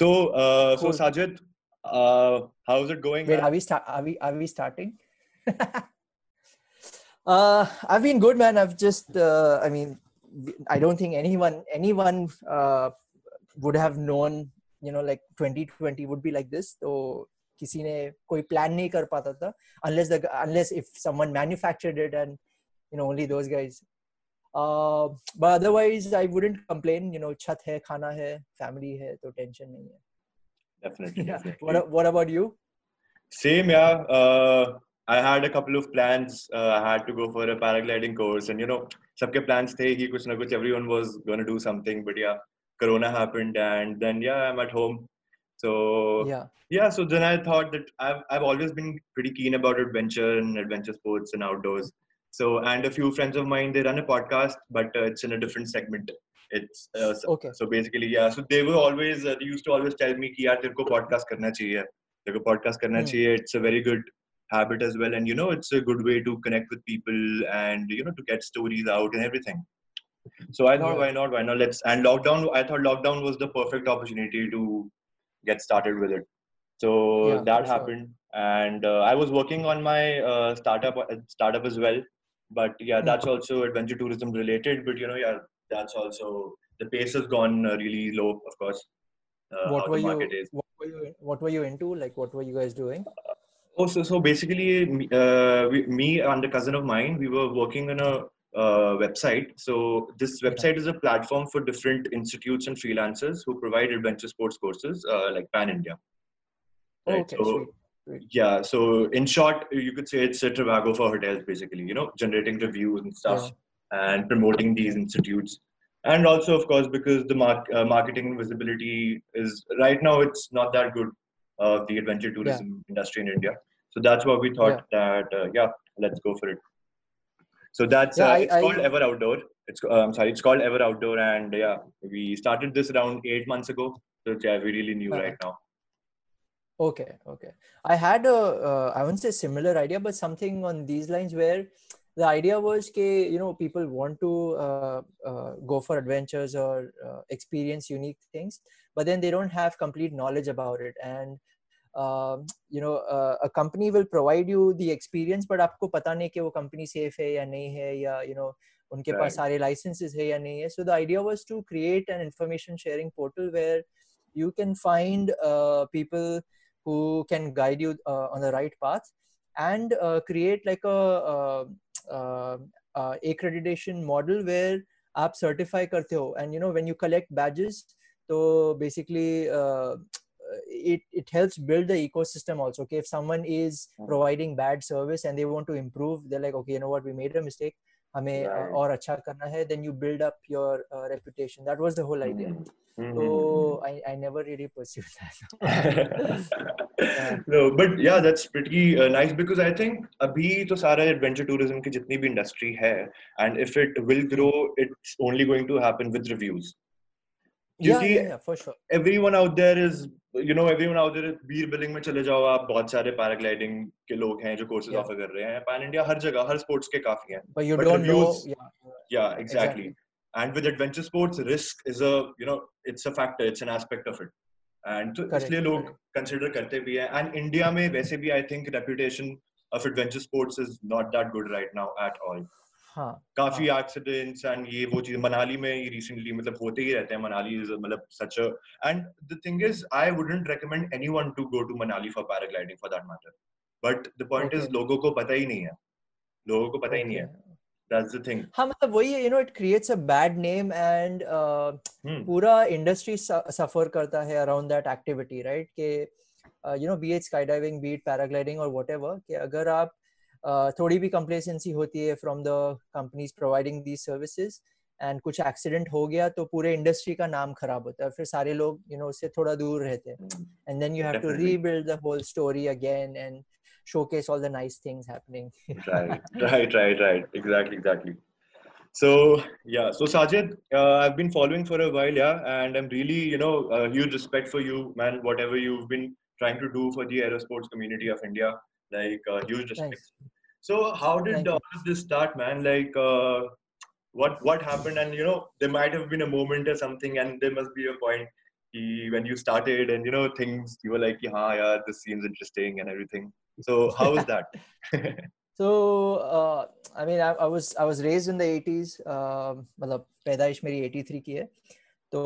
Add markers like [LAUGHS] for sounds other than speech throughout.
So, uh, cool. so Sajid, uh, how's it going? Wait, man? are we start? Are we are we starting? [LAUGHS] uh, I've been good, man. I've just, uh, I mean, I don't think anyone anyone uh, would have known, you know, like 2020 would be like this. So किसी ने कोई plan नहीं कर पाता था unless the unless if someone manufactured it and you know only those guys uh, but otherwise i wouldn't complain you know chat hai khana hai family hai so tension nahi hai. Definitely, yeah. definitely. What, what about you? Same yeah. Uh, i had a couple of plans. Uh, i had to go for a paragliding course and you know sabke plans the hi kuch na kuch everyone was going to do something but yeah corona happened and then yeah i'm at home. So yeah. yeah so then i thought that i've, I've always been pretty keen about adventure and adventure sports and outdoors. So, and a few friends of mine, they run a podcast, but uh, it's in a different segment. It's uh, so, okay. So basically, yeah. So they were always uh, they used to always tell me, "Ki yaar, ko podcast karna chahiye. Podcast karna mm. chahiye. It's a very good habit as well, and you know, it's a good way to connect with people and you know to get stories out and everything." So I thought, yeah. why not? Why not? Let's and lockdown. I thought lockdown was the perfect opportunity to get started with it. So yeah, that happened, sure. and uh, I was working on my uh, startup startup as well but yeah hmm. that's also adventure tourism related but you know yeah that's also the pace has gone uh, really low of course uh, what were you what were you what were you into? Like what were you guys doing? Uh, oh so so basically uh, we, me and a cousin of mine we were working on a uh, website. So this website is a platform for different institutes and freelancers who provide adventure sports courses uh, like pan india. Right? okay, so sweet yeah. So in short, you could say it's a Trivago for hotels, basically. You know, generating reviews and stuff, yeah. and promoting these institutes. And also, of course, because the mar- uh, marketing visibility is right now, it's not that good. Uh, the adventure tourism yeah. industry in India. So that's what we thought yeah. that uh, yeah, let's go for it. So that's uh, I, it's I, called I, Ever Outdoor. It's uh, I'm sorry, it's called Ever Outdoor, and yeah, we started this around eight months ago. So yeah, we really new right now. Okay, okay. I had a, uh, I wouldn't say similar idea, but something on these lines where the idea was that you know people want to uh, uh, go for adventures or uh, experience unique things, but then they don't have complete knowledge about it, and um, you know uh, a company will provide you the experience, but आपको पता नहीं कि वो company safe है या नहीं है या you know उनके right. पास सारे licenses है या नहीं है. So the idea was to create an information sharing portal where you can find uh, people who can guide you uh, on the right path and uh, create like a uh, uh, uh, accreditation model where app certify karte ho and you know when you collect badges so basically it, it helps build the ecosystem also. Okay if someone is hmm. providing bad service and they want to improve they're like okay you know what? We made a mistake हमें right. और अच्छा करना है then you build up your reputation that was the whole idea तो I I never really pursue that no but yeah that's pretty nice because I think अभी तो सारा adventure tourism की जितनी भी इंडस्ट्री है and if it will grow it's only going to happen with reviews क्योंकि everyone out there is you know, everyone out there Bir Billing में चले जाओ आप बहुत सारे पैराग्लाइडिंग के लोग हैं जो कोर्सेज ऑफ़र कर रहे हैं पैन इंडिया हर जगह हर स्पोर्ट्स के काफ़ी हैं know yeah, yeah exactly. exactly and with adventure sports risk is a you know it's a factor it's an aspect of it and तो इसलिए लोग कंसीडर करते भी हैं एंड इंडिया में वैसे भी I think reputation of adventure sports is not that good right now at all हाँ, काफ़ी एक्सीडेंट्स एंड ये वो चीज़ मनाली में ही रिसेंटली मतलब होते ही रहते हैं मनाली इज़ मतलब such and the thing is I wouldn't recommend anyone to go to Manali for paragliding for that matter but the point is लोगों को पता ही नहीं है। लोगों को पता ही नहीं है। दैट्स द थिंग हाँ मतलब वही है you know it creates a bad name and पूरा इंडस्ट्री सफ़र करता है अराउंड दैट एक्टिविटी राइट के you know be it sky diving be it paragliding और व्हाटएवर कि अगर आप थोड़ी भी कंप्लेसेंसी होती है from the companies providing the services and कुछ एक्सीडेंट हो गया तो पूरे इंडस्ट्री का नाम खराब होता है फिर सारे लोग यू नो उससे थोड़ा दूर रहते हैं and then you have to rebuild the whole story again and showcase all the nice things happening right right [LAUGHS] right right exactly exactly so yeah so sajid uh, i've been following for a while yeah and i'm really you know a huge respect for you man whatever you've been trying to do for the aerosports community of india like uh, huge respect. Thanks. So how did all of this start, man? Like uh, what what happened? And you know, there might have been a moment or something, and there must be a point when you started and you know things you were like yeah yeah this seems interesting and everything so how was that [LAUGHS] so uh, i mean I, I, was i was raised in the 80s uh, मतलब पैदाइश मेरी 83 की है तो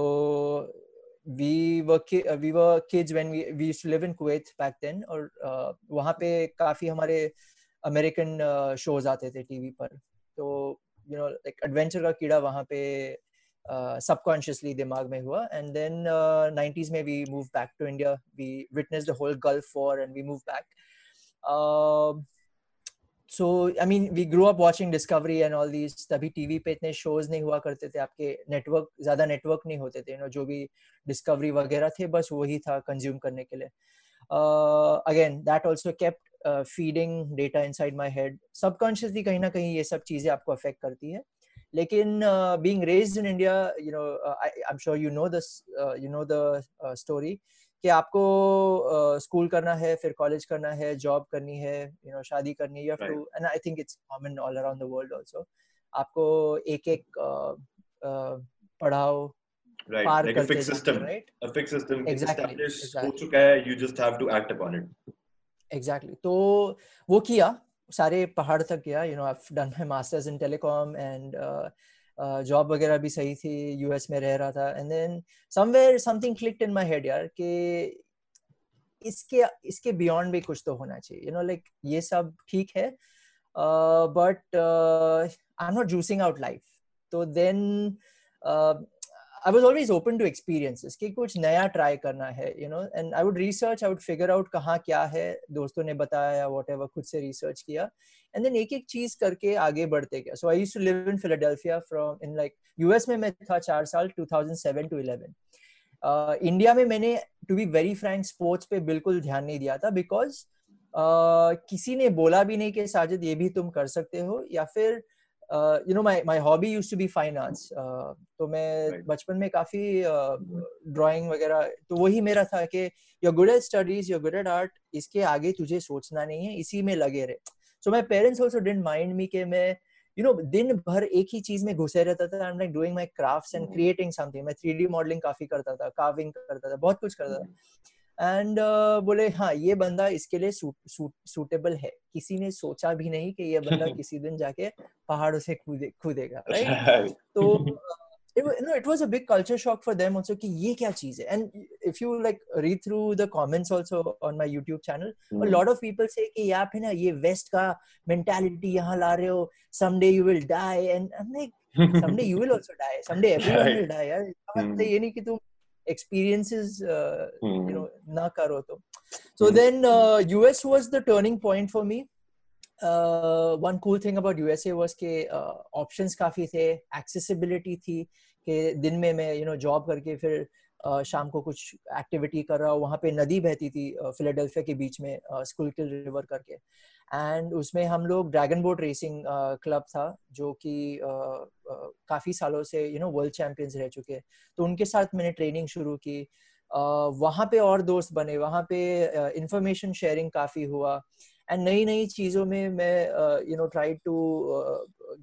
we were we were kids when we we used to live in Kuwait back then और uh, वहाँ पे काफ़ी हमारे अमेरिकन शोज़ uh, आते थे टीवी पर। तो यू नो लाइक एडवेंचर का कीड़ा वहाँ पे सबकॉन्शियसली uh, दिमाग में हुआ। एंड देन नाइन्टीज में we move back to India we witness the whole Gulf war and we move back so I mean we grow up watching Discovery and all these तभी TV पे इतने shows नहीं हुआ करते थे, आपके network ज़्यादा नेटवर्क नहीं होते थे जो भी डिस्कवरी वगैरह थे, बस वही था कंज्यूम करने के लिए। Again that also kept feeding data inside my head subconsciously कहीं ना कहीं ये सब चीज़ें आपको अफेक्ट करती है। लेकिन being raised in India you know I am sure you know you know the story कि आपको स्कूल uh, करना है फिर कॉलेज करना है जॉब करनी है यू नो शादी करनी है you have to and I think it's common all around the world also आपको एक एक पढ़ाओ right. Par like a fixed system. right? A fixed system exactly, established. exactly. हो चुका है you just have to act upon it. Exactly. तो वो किया सारे पहाड़ तक गया you know I done my masters in telecom and job वगैरह भी सही थी यूएस में रह रहा था। And then somewhere something clicked in my head यार कि इसके इसके बियॉन्ड भी कुछ तो होना चाहिए। यू नो लाइक ये सब ठीक है। But I am not juicing out life तो then I was always open to experiences कि कुछ नया ट्राई करना है you know and I would research I would figure out कहाँ क्या है, दोस्तों ने बताया वॉट एवर खुद से रिसर्च किया एंड देन एक एक चीज़ करके आगे बढ़ते गया so I use to live in Philadelphia from in like U S में मैं था चार साल two thousand seven to eleven India में मैंने to be very frank sports पे बिल्कुल ध्यान नहीं दिया था बिकॉज़ किसी ने बोला भी नहीं कि साजिद ये भी तुम कर सकते हो, या फिर you know my my hobby used to be fine arts तो मैं बचपन में काफ़ी ड्राइंग uh, वगैरह तो वही मेरा था कि you good at studies you good at art इसके आगे तुझे सोचना नहीं है इसी में लगे रहे। So my parents also didn't mind me कि मैं यू नो दिन भर एक ही चीज़ में घुसे रहता था। I am like doing my crafts and creating something मैं 3D मॉडलिंग काफ़ी करता था कार्विंग करता था बहुत कुछ करता था। एंड uh, बोले हाँ ये बंदा इसके लिए सूटेबल है किसी ने सोचा भी नहीं कि ये बंदा किसी दिन जाके पहाड़ों से कूदे कूदेगा राइट तो no, it was a big culture shock for them also कि ये क्या चीज़ है and if you like read through the comments also on my YouTube channel mm. a lot of people say कि यार फिर ना ये वेस्ट का mentality यहाँ ला रहे हो someday you will die and I'm like someday you will also die someday everyone will die यार mm. ये नहीं कि तुम experiences uh, mm. you know na karo to so mm. then uh, us was the turning point for me uh, one cool thing about USA was के uh, options काफ़ी थे accessibility थी कि दिन में मैं you know job करके फिर uh, शाम को कुछ एक्टिविटी कर रहा वहाँ पे नदी बहती थी फिलाडेल्फिया के बीच में स्कूल के रिवर करके। एंड उसमें हम लोग ड्रैगन बोट रेसिंग क्लब था, जो कि काफ़ी सालों से, यू नो, वर्ल्ड चैंपियंस रह चुके। तो उनके साथ मैंने ट्रेनिंग शुरू की। वहाँ पे और दोस्त बने, वहाँ पे इंफॉर्मेशन शेयरिंग काफ़ी हुआ। एंड नई नई चीज़ों में मैं you know try to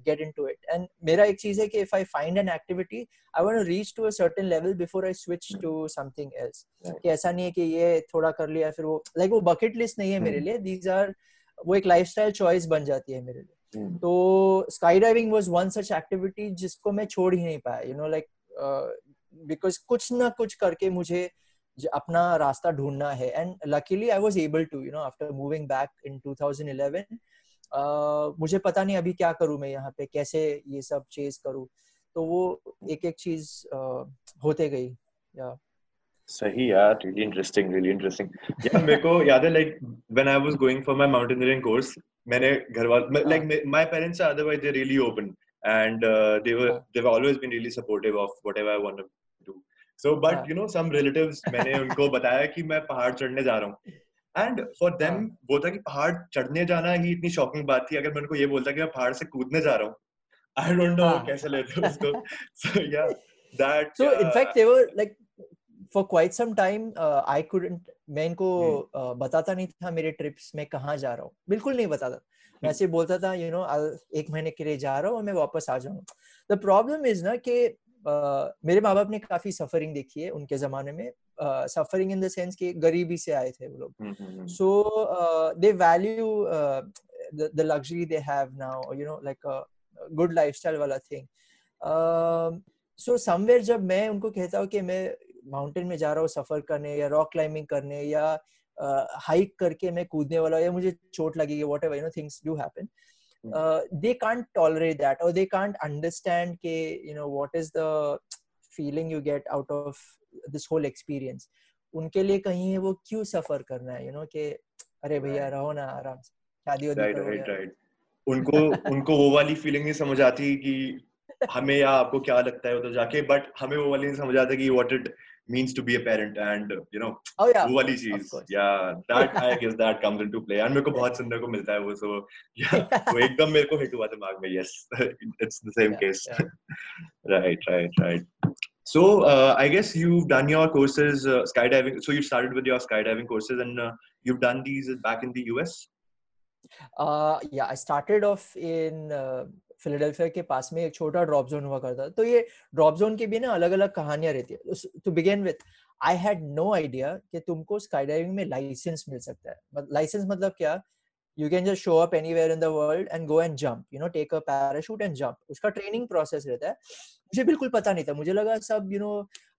into it and मेरा एक चीज़ है कि if I find an activity I want to reach to a certain level before I switch to something else कि ऐसा नहीं है कि ये थोड़ा कर लिया फिर वो लाइक like बकेट लिस्ट नहीं है मेरे hmm. लिए दीज आर वो एक लाइफस्टाइल चॉइस बन जाती है मेरे लिए। Hmm. तो sky diving was one such activity जिसको मैं छोड़ ही नहीं पाया यू नो लाइक बिकॉज़ कुछ ना कुछ करके मुझे अपना रास्ता ढूंढना है। And luckily I was able to you know after moving back in 2011 uh, मुझे पता नहीं अभी क्या करूँ मैं यहाँ पे कैसे ये सब चेज करूँ तो वो एक एक चीज़ uh, होते गई या सही यार रियली इंटरेस्टिंग रियली इंटरेस्टिंग यार मेरे को याद है like when I was going for my mountaineering course मैंने घर वाले like my parents are otherwise they really open and uh, they were they've always been really supportive of whatever I want to do. So, but हाँ. you know, some relatives मैंने [LAUGHS] उनको बताया कि मैं पहाड़ चढ़ने जा रहा हूँ. एंड फॉर देम वो था कि पहाड़ चढ़ने जाना ही इतनी शॉकिंग बात थी। अगर मैं उनको ये बोलता कि मैं पहाड़ से कूदने जा रहा हूँ आई डोंट नो कैसे लेते उसको। So yeah that so in fact they were like for quite some time I couldn't मैं इनको uh, बताता नहीं था मेरे ट्रिप्स में कहाँ जा रहा हूँ। बिल्कुल नहीं बताता। मैं बोलता था यू नो एक महीने के लिए जा रहा हूँ और मैं वापस आ जाऊँगा। द प्रॉब्लम इज़ ना कि uh, मेरे माँ बाप ने काफ़ी सफरिंग देखी है उनके जमाने में। सफरिंग इन द सेंस कि गरीबी से आए थे वो लोग। So they value the luxury they have now you know like good lifestyle वाला थिंग सो समवेयर जब मैं उनको कहता हूँ कि मैं माउंटेन में जा रहा हूँ सफ़र करने या रॉक क्लाइंबिंग करने या हाइक uh, करके मैं कूदने वाला या मुझे चोट लगेगी whatever you know things do happen they can't tolerate that और दे कांट अंडरस्टैंड के you know what is the feeling you get out of this whole experience उनके लिए कहीं है वो क्यों सफ़र करना है? यू नो कि अरे भैया रहो ना आराम से। शादी राइट राइट राइट उनको उनको वो वाली फीलिंग नहीं समझ आती कि हमें या आपको क्या लगता है उधर जाके बट हमें वो वाली नहीं समझ आता कि what it means to be a parent and you know oh yeah. वो वाली चीज़. Yeah that [LAUGHS] I guess that comes into play. And मेरे को बहुत सुनने को मिलता है वो so yeah [LAUGHS] वो एकदम मेरे को हिट हुआ दिमाग में yes. [LAUGHS] It's the same yeah, case. yeah. right right right. So uh, I guess you've done your courses uh, skydiving so you started with your skydiving courses and uh, you've done these back in the US uh yeah I started off in uh, Philadelphia के पास में एक छोटा drop zone हुआ करता तो ये drop zone के भी ना अलग अलग कहानियाँ रहती है to begin with I had no idea कि तुमको स्काई डाइविंग में लाइसेंस मिल सकता है लाइसेंस मतलब क्या you can just show up anywhere in the world and go and jump you know take a parachute and jump उसका training process रहता है। मुझे बिल्कुल पता नहीं था। मुझे लगा सब you know,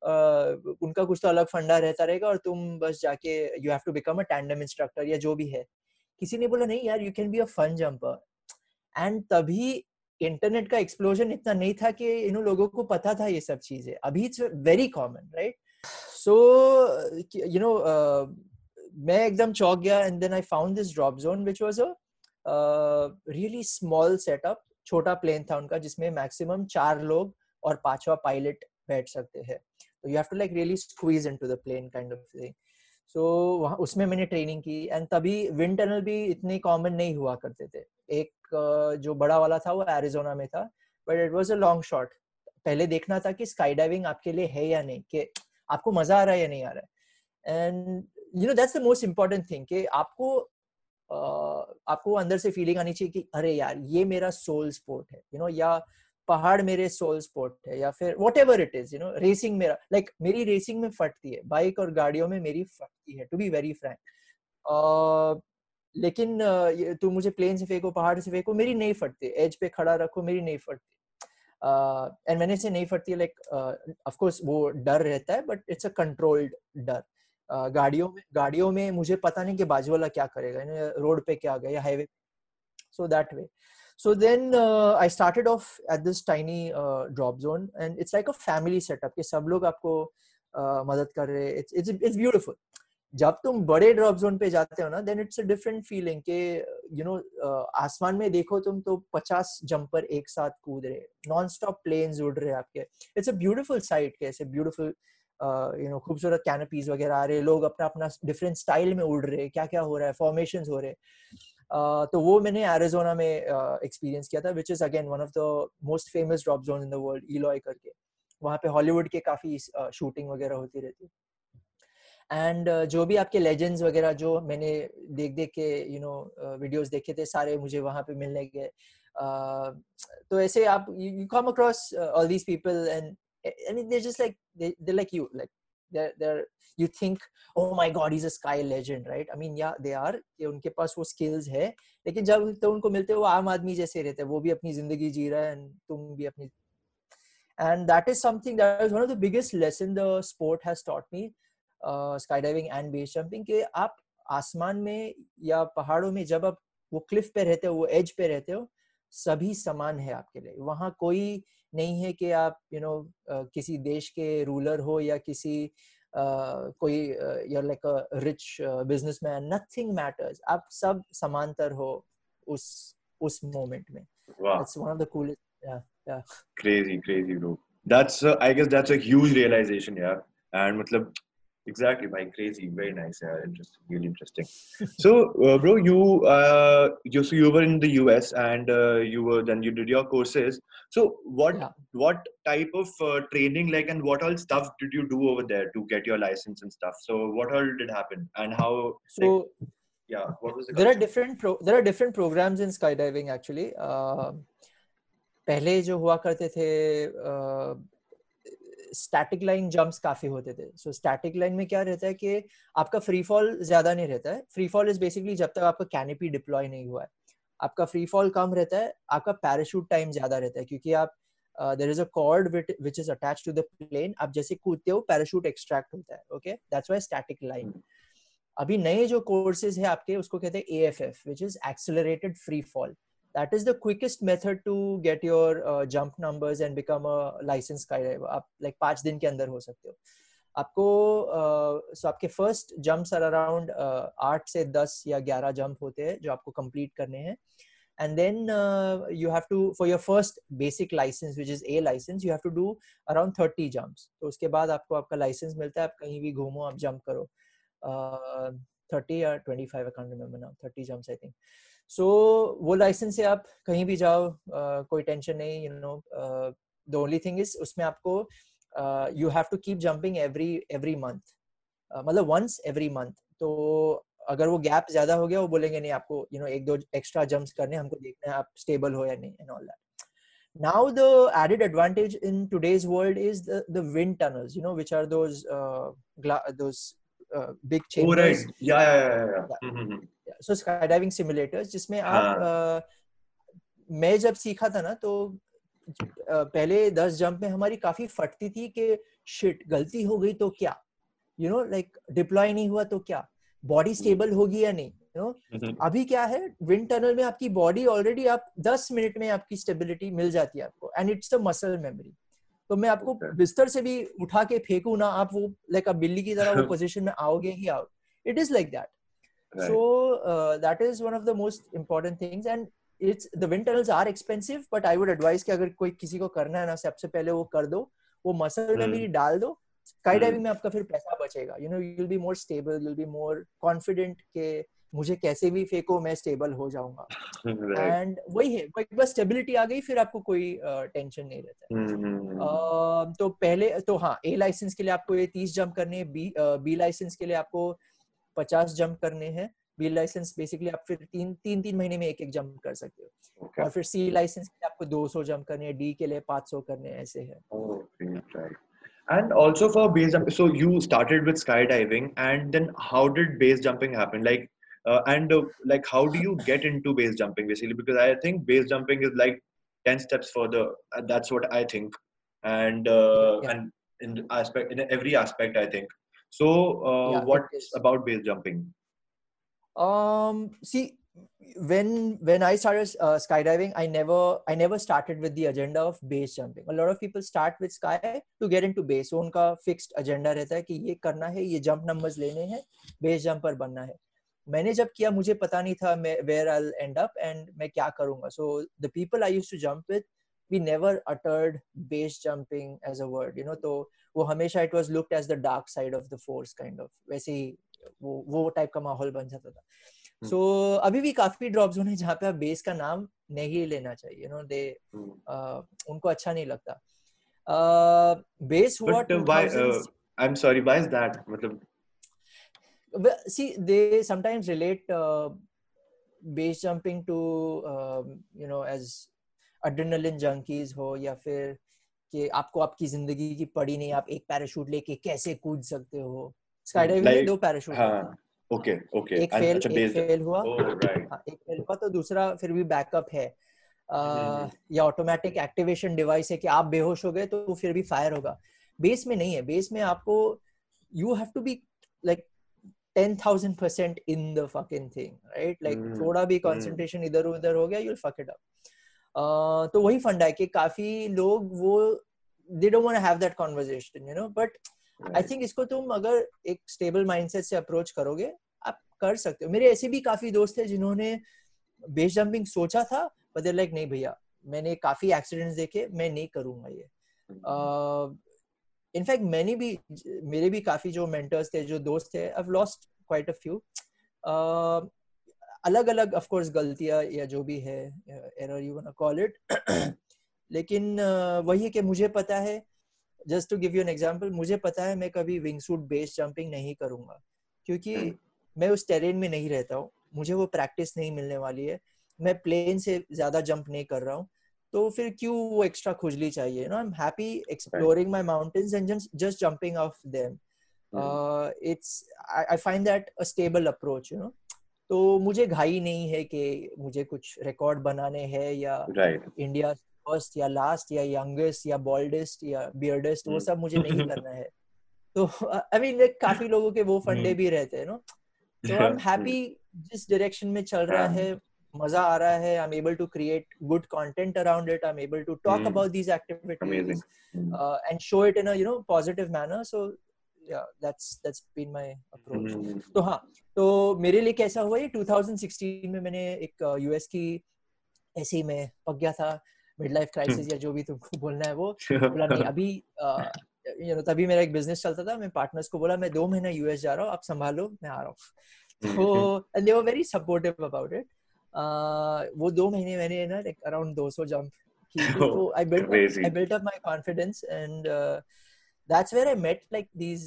uh, उनका कुछ तो अलग फंडा रहता रहेगा और तुम बस जाके you have to become a tandem instructor या जो भी है। किसी ने बोला नहीं यार you can be a fun jumper and तभी इंटरनेट का एक्सप्लोजन इतना नहीं था कि इन लोगों को पता था ये सब चीज़ें। अभी it's very common right so you know मैं एकदम चौक गया and then I found this drop zone which was a really small setup छोटा प्लेन था उनका, जिसमें मैक्सिमम चार लोग और पांचवा पायलट बैठ सकते हैं। तो you have to like really squeeze into the plane kind of thing so वहाँ, उसमें मैंने ट्रेनिंग की एंड तभी विंड टनल भी इतने कॉमन नहीं हुआ करते थे। एक जो बड़ा वाला था, वो एरिजोना में था but it was a long shot पहले देखना था कि स्काई डाइविंग आपके लिए है या नहीं, कि आपको मज़ा आ रहा है या नहीं आ रहा है। And you know that's the most important thing कि आपको आपको अंदर से फीलिंग आनी चाहिए कि अरे यार ये मेरा सोल स्पोर्ट है। यू you नो या पहाड़ मेरे सोल स्पोर्ट है या फिर whatever it is you know racing मेरा लाइक like, मेरी रेसिंग में फटती है बाइक और गाड़ियों में मेरी फटती है टू बी वेरी फ्रैंक लेकिन uh, तू मुझे प्लेन से फेंको पहाड़ से फेंको मेरी नहीं फटती एज पे खड़ा रखो मेरी नहीं फटती। एंड uh, मैंने से नहीं फटती लाइक ऑफ़ कोर्स वो डर रहता है बट इट्स अ कंट्रोल्ड डर। गाड़ियों में गाड़ियों में मुझे पता नहीं कि बाजू वाला क्या करेगा रोड पे क्या गया या highway. So that way so then uh, i started off at this tiny uh, drop zone and it's like a family सब लोग आपको uh, मदद कर रहे it's it's it's beautiful. जब तुम बड़े ड्रॉप जोन पे जाते हो ना then it's a different feeling के यू नो आसमान में देखो तुम तो 50 जंपर एक साथ कूद रहे नॉन स्टॉप प्लेन्स उड़ रहे आपके। इट्स अ ब्यूटीफुल साइट के ऐसे ब्यूटीफुल यू नो खूबसूरत कैनपीज वगैरह आ रहे लोग अपना अपना डिफरेंट स्टाइल में उड़ रहे क्या क्या हो रहा है? फॉर्मेशन हो रहे तो वो मैंने एरिजोना में एक्सपीरियंस किया था which is again one of the most famous drop zone in the world Eloy करके। वहाँ पे हॉलीवुड के काफ़ी शूटिंग वगैरह होती रहती एंड uh, जो भी आपके लेजेंड्स वगैरह जो मैंने देख देख के यू नो वीडियोस देखे थे सारे मुझे वहाँ पे मिलने गए। uh, तो ऐसे आप you come across all these people and I mean, they're just like they, they're like you. Like they're they're you think oh my god he's a sky legend right i mean yeah they are कि उनके पास वो skills है लेकिन जब तो उनको मिलते हैं वो आम आदमी जैसे रहते हैं वो भी अपनी ज़िंदगी जी रहा है and तुम भी अपनी and that is something that is one of the biggest lesson the sport has taught me uh, skydiving and base jumping कि आप आसमान में या पहाड़ों में जब आप वो क्लिफ पे रहते हो वो एज पे रहते हो सभी समान है आपके लिए वहाँ कोई नहीं है कि आप यू you नो know, किसी देश के रूलर हो या किसी uh, कोई you like a rich businessman nothing matters आप सब समांतर हो उस उस मोमेंट में। It's one of the coolest या या crazy crazy bro that's I guess that's a huge realisation यार. एंड मतलब exactly by crazy very nice yeah interesting really interesting [LAUGHS] so uh, bro you uh you so you were in the us and uh, you were then you did your courses so what yeah. what type of uh, training like and what all stuff did you do over there to get your license and stuff so what all did happen and how so like, yeah what was the there are different pro- there are different programs in skydiving actually uh, पहले जो हुआ करते थे static line jumps काफ़ी होते थे। So static line में क्या रहता है कि आपका फ्री फॉल ज़्यादा नहीं रहता है। फ्री फॉल इज़ बेसिकली जब तक आपका कैनिपी डिप्लॉय नहीं हुआ है। आपका फ्री फॉल कम रहता है आपका पैराशूट टाइम ज़्यादा रहता है क्योंकि आप there is a cord which is attach to the plane आप जैसे कूदते हो पैराशूट एक्सट्रैक्ट होता है okay that's why static line अभी नए जो कोर्सेज है आपके उसको कहते हैं A F F which is accelerated free fall that is the quickest method to get your uh, jump numbers and become a licensed skydiver आप like पाँच दिन के अंदर हो सकते हो आपको uh, so आपके फ़र्स्ट जंप्स आर अराउंड आठ से दस या ग्यारह जंप होते हैं जो आपको कंप्लीट करने हैं and then uh, you have to for your first basic license which is a license you have to do around 30 jumps तो उसके बाद आपको आपका लाइसेंस मिलता है आप कहीं भी घूमो आप जंप करो uh, 30 या 25 I can't remember now 30 jumps I think so वो लाइसेंस से आप कहीं भी जाओ कोई टेंशन नहीं you know the only thing is उसमें आपको you have to keep jumping every every month मतलब वंस एवरी मंथ तो अगर वो गैप ज़्यादा हो गया वो बोलेंगे नहीं आपको यू नो एक दो एक्स्ट्रा जम्प करने हमको देखना है आप स्टेबल हो या नहीं and all that now the added advantage in today's world is the wind tunnels you know which are two big change so sky diving simulators जिसमें आप हाँ. मैं जब सीखा था ना तो पहले दस जंप में हमारी काफ़ी फटती थी कि शिट गलती हो गई तो क्या? यू नो लाइक डिप्लॉय नहीं हुआ तो क्या? बॉडी स्टेबल होगी या नहीं? You know hmm. अभी क्या है? विंड टनल में आपकी बॉडी ऑलरेडी आप 10 मिनट में आपकी स्टेबिलिटी मिल जाती है आपको and it's the muscle memory तो मैं आपको बिस्तर से भी उठा के फेंकू ना आप वो लाइक like, बिल्ली की तरह वो [LAUGHS] पोजीशन में आओगे ही आओ। It is like that Right. So uh, that is one of the most important things, and it's the wind tunnels are expensive, but I would advise कि अगर कोई किसी को करना है ना सबसे पहले वो कर दो वो मसल में भी डाल दो स्काई डाइविंग में आपका फिर पैसा बचेगा। You know you will be more stable you will be more confident के मुझे कैसे भी फेंको मैं स्टेबल हो जाऊँगा। And [LAUGHS] right. वही है एक बार स्टेबिलिटी आ गई फिर आपको कोई टेंशन uh, नहीं रहता है। Uh, तो पहले तो हाँ ए लाइसेंस के लिए आपको ये तीस जंप करने बी बी लाइसेंस के लिए आपको पचास जंप करने हैं बी लाइसेंस बेसिकली आप फिर तीन तीन तीन महीने में एक एक जंप कर सकते हो okay. और फिर सी लाइसेंस के लिए आपको 200 जंप करने हैं डी के लिए 500 करने हैं ऐसे है oh, And also for base jump, so you started with skydiving, and then how did base jumping happen? Like, uh, and uh, like, how do you get into base jumping basically? Because I think base jumping is like ten steps further. Uh, that's what I think, and uh, yeah. and in aspect in every aspect, I think. So, uh, yeah, what about base jumping? Um, see, when when I started uh, skydiving, I never I never started with the agenda of base jumping. A lot of people start with sky to get into base. So उनका fixed agenda रहता है कि ये करना है, ये jump numbers लेने हैं, base jumper बनना है. मैंने जब किया मुझे पता नहीं था मैं where I'll end up and मैं क्या करूँगा. So the people I used to jump with, we never uttered base jumping as a word. You know, तो वो हमेशा it was looked as the dark side of the force kind of वैसे ही वो वो टाइप का माहौल बन जाता था। सो so, अभी भी काफ़ी ड्रॉप जोन है जहाँ पे आप बेस का नाम नहीं लेना चाहिए यू नो दे उनको अच्छा नहीं लगता। Base what I am sorry why is that मतलब see they sometimes relate uh, base jumping to uh, you adrenaline junkies हो या फिर कि आपको आपकी ज़िंदगी की पड़ी नहीं आप एक पैराशूट लेके कैसे कूद सकते हो? स्काई डाइविंग में दो पैराशूट ओके ओके एक फेल एक फेल हुआ। Oh, right. हाँ, एक फेल हुआ तो दूसरा फिर भी बैकअप है। uh, या ऑटोमेटिक एक्टिवेशन डिवाइस है कि आप बेहोश हो गए तो फिर भी फायर होगा। बेस में नहीं है बेस में आपको you have to be like ten thousand percent in the fucking thing right like थोड़ा भी कंसंट्रेशन hmm. इधर उधर हो गया यू फक इट अप तो वही फंडा है कि काफ़ी लोग वो they don't want have that conversation you know but I think इसको तुम अगर एक स्टेबल माइंडसेट से अप्रोच करोगे आप कर सकते हो। मेरे ऐसे भी काफ़ी दोस्त है जिन्होंने बेस जंपिंग सोचा था बट लाइक नहीं भैया मैंने काफ़ी एक्सीडेंट्स देखे मैं नहीं करूँगा ये। इनफैक्ट uh, मैंने भी मेरे भी काफ़ी जो मेंटर्स थे जो दोस्त थे I lost quite a few अलग अलग ऑफ़ कोर्स गलतियाँ या जो भी है error you want call it लेकिन वही है कि मुझे पता है just to give you an example मुझे पता है मैं कभी विंग सूट बेस जंपिंग नहीं करूँगा क्योंकि [CLEARS THROAT] मैं उस टेरेन में नहीं रहता हूँ मुझे वो प्रैक्टिस नहीं मिलने वाली है मैं प्लेन से ज़्यादा जंप नहीं कर रहा हूँ तो फिर क्यों वो एक्स्ट्रा खुजली चाहिए? No I am happy exploring my mountains and just jumping off them it's I find that a stable approach you know तो मुझे घाई नहीं है कि मुझे कुछ रिकॉर्ड बनाने हैं या इंडिया फ़र्स्ट या लास्ट या यंगेस्ट या बॉल्डेस्ट या बियर्डेस्ट वो hmm. सब मुझे नहीं करना है। तो आई मीन काफ़ी लोगों के वो फंडे hmm. भी रहते हैं नो तो आई एम हैप्पी जिस डायरेक्शन में चल रहा है मज़ा आ रहा है I am able to create good content around it I am able to talk about these activities and show it in a you know positive manner so that's that's been my approach. Mm. तो हाँ तो मेरे लिए कैसा हुआ ये 2016 में मैंने एक यूएस की ऐसे ही मैं पक गया था मिड लाइफ क्राइसिस या जो भी तुमको [LAUGHS] बोलना है वो। बोला नहीं अभी यू नो [LAUGHS] तभी मेरा एक बिज़नेस चलता था मैं पार्टनर्स को बोला मैं दो महीना यूएस जा रहा हूँ आप संभालो मैं आ रहा हूँ। तो and they were very supportive about it वो दो महीने मैंने ना लाइक अराउंड 200 जंप की [LAUGHS] तो I built I built up my confidence and that's where I met like these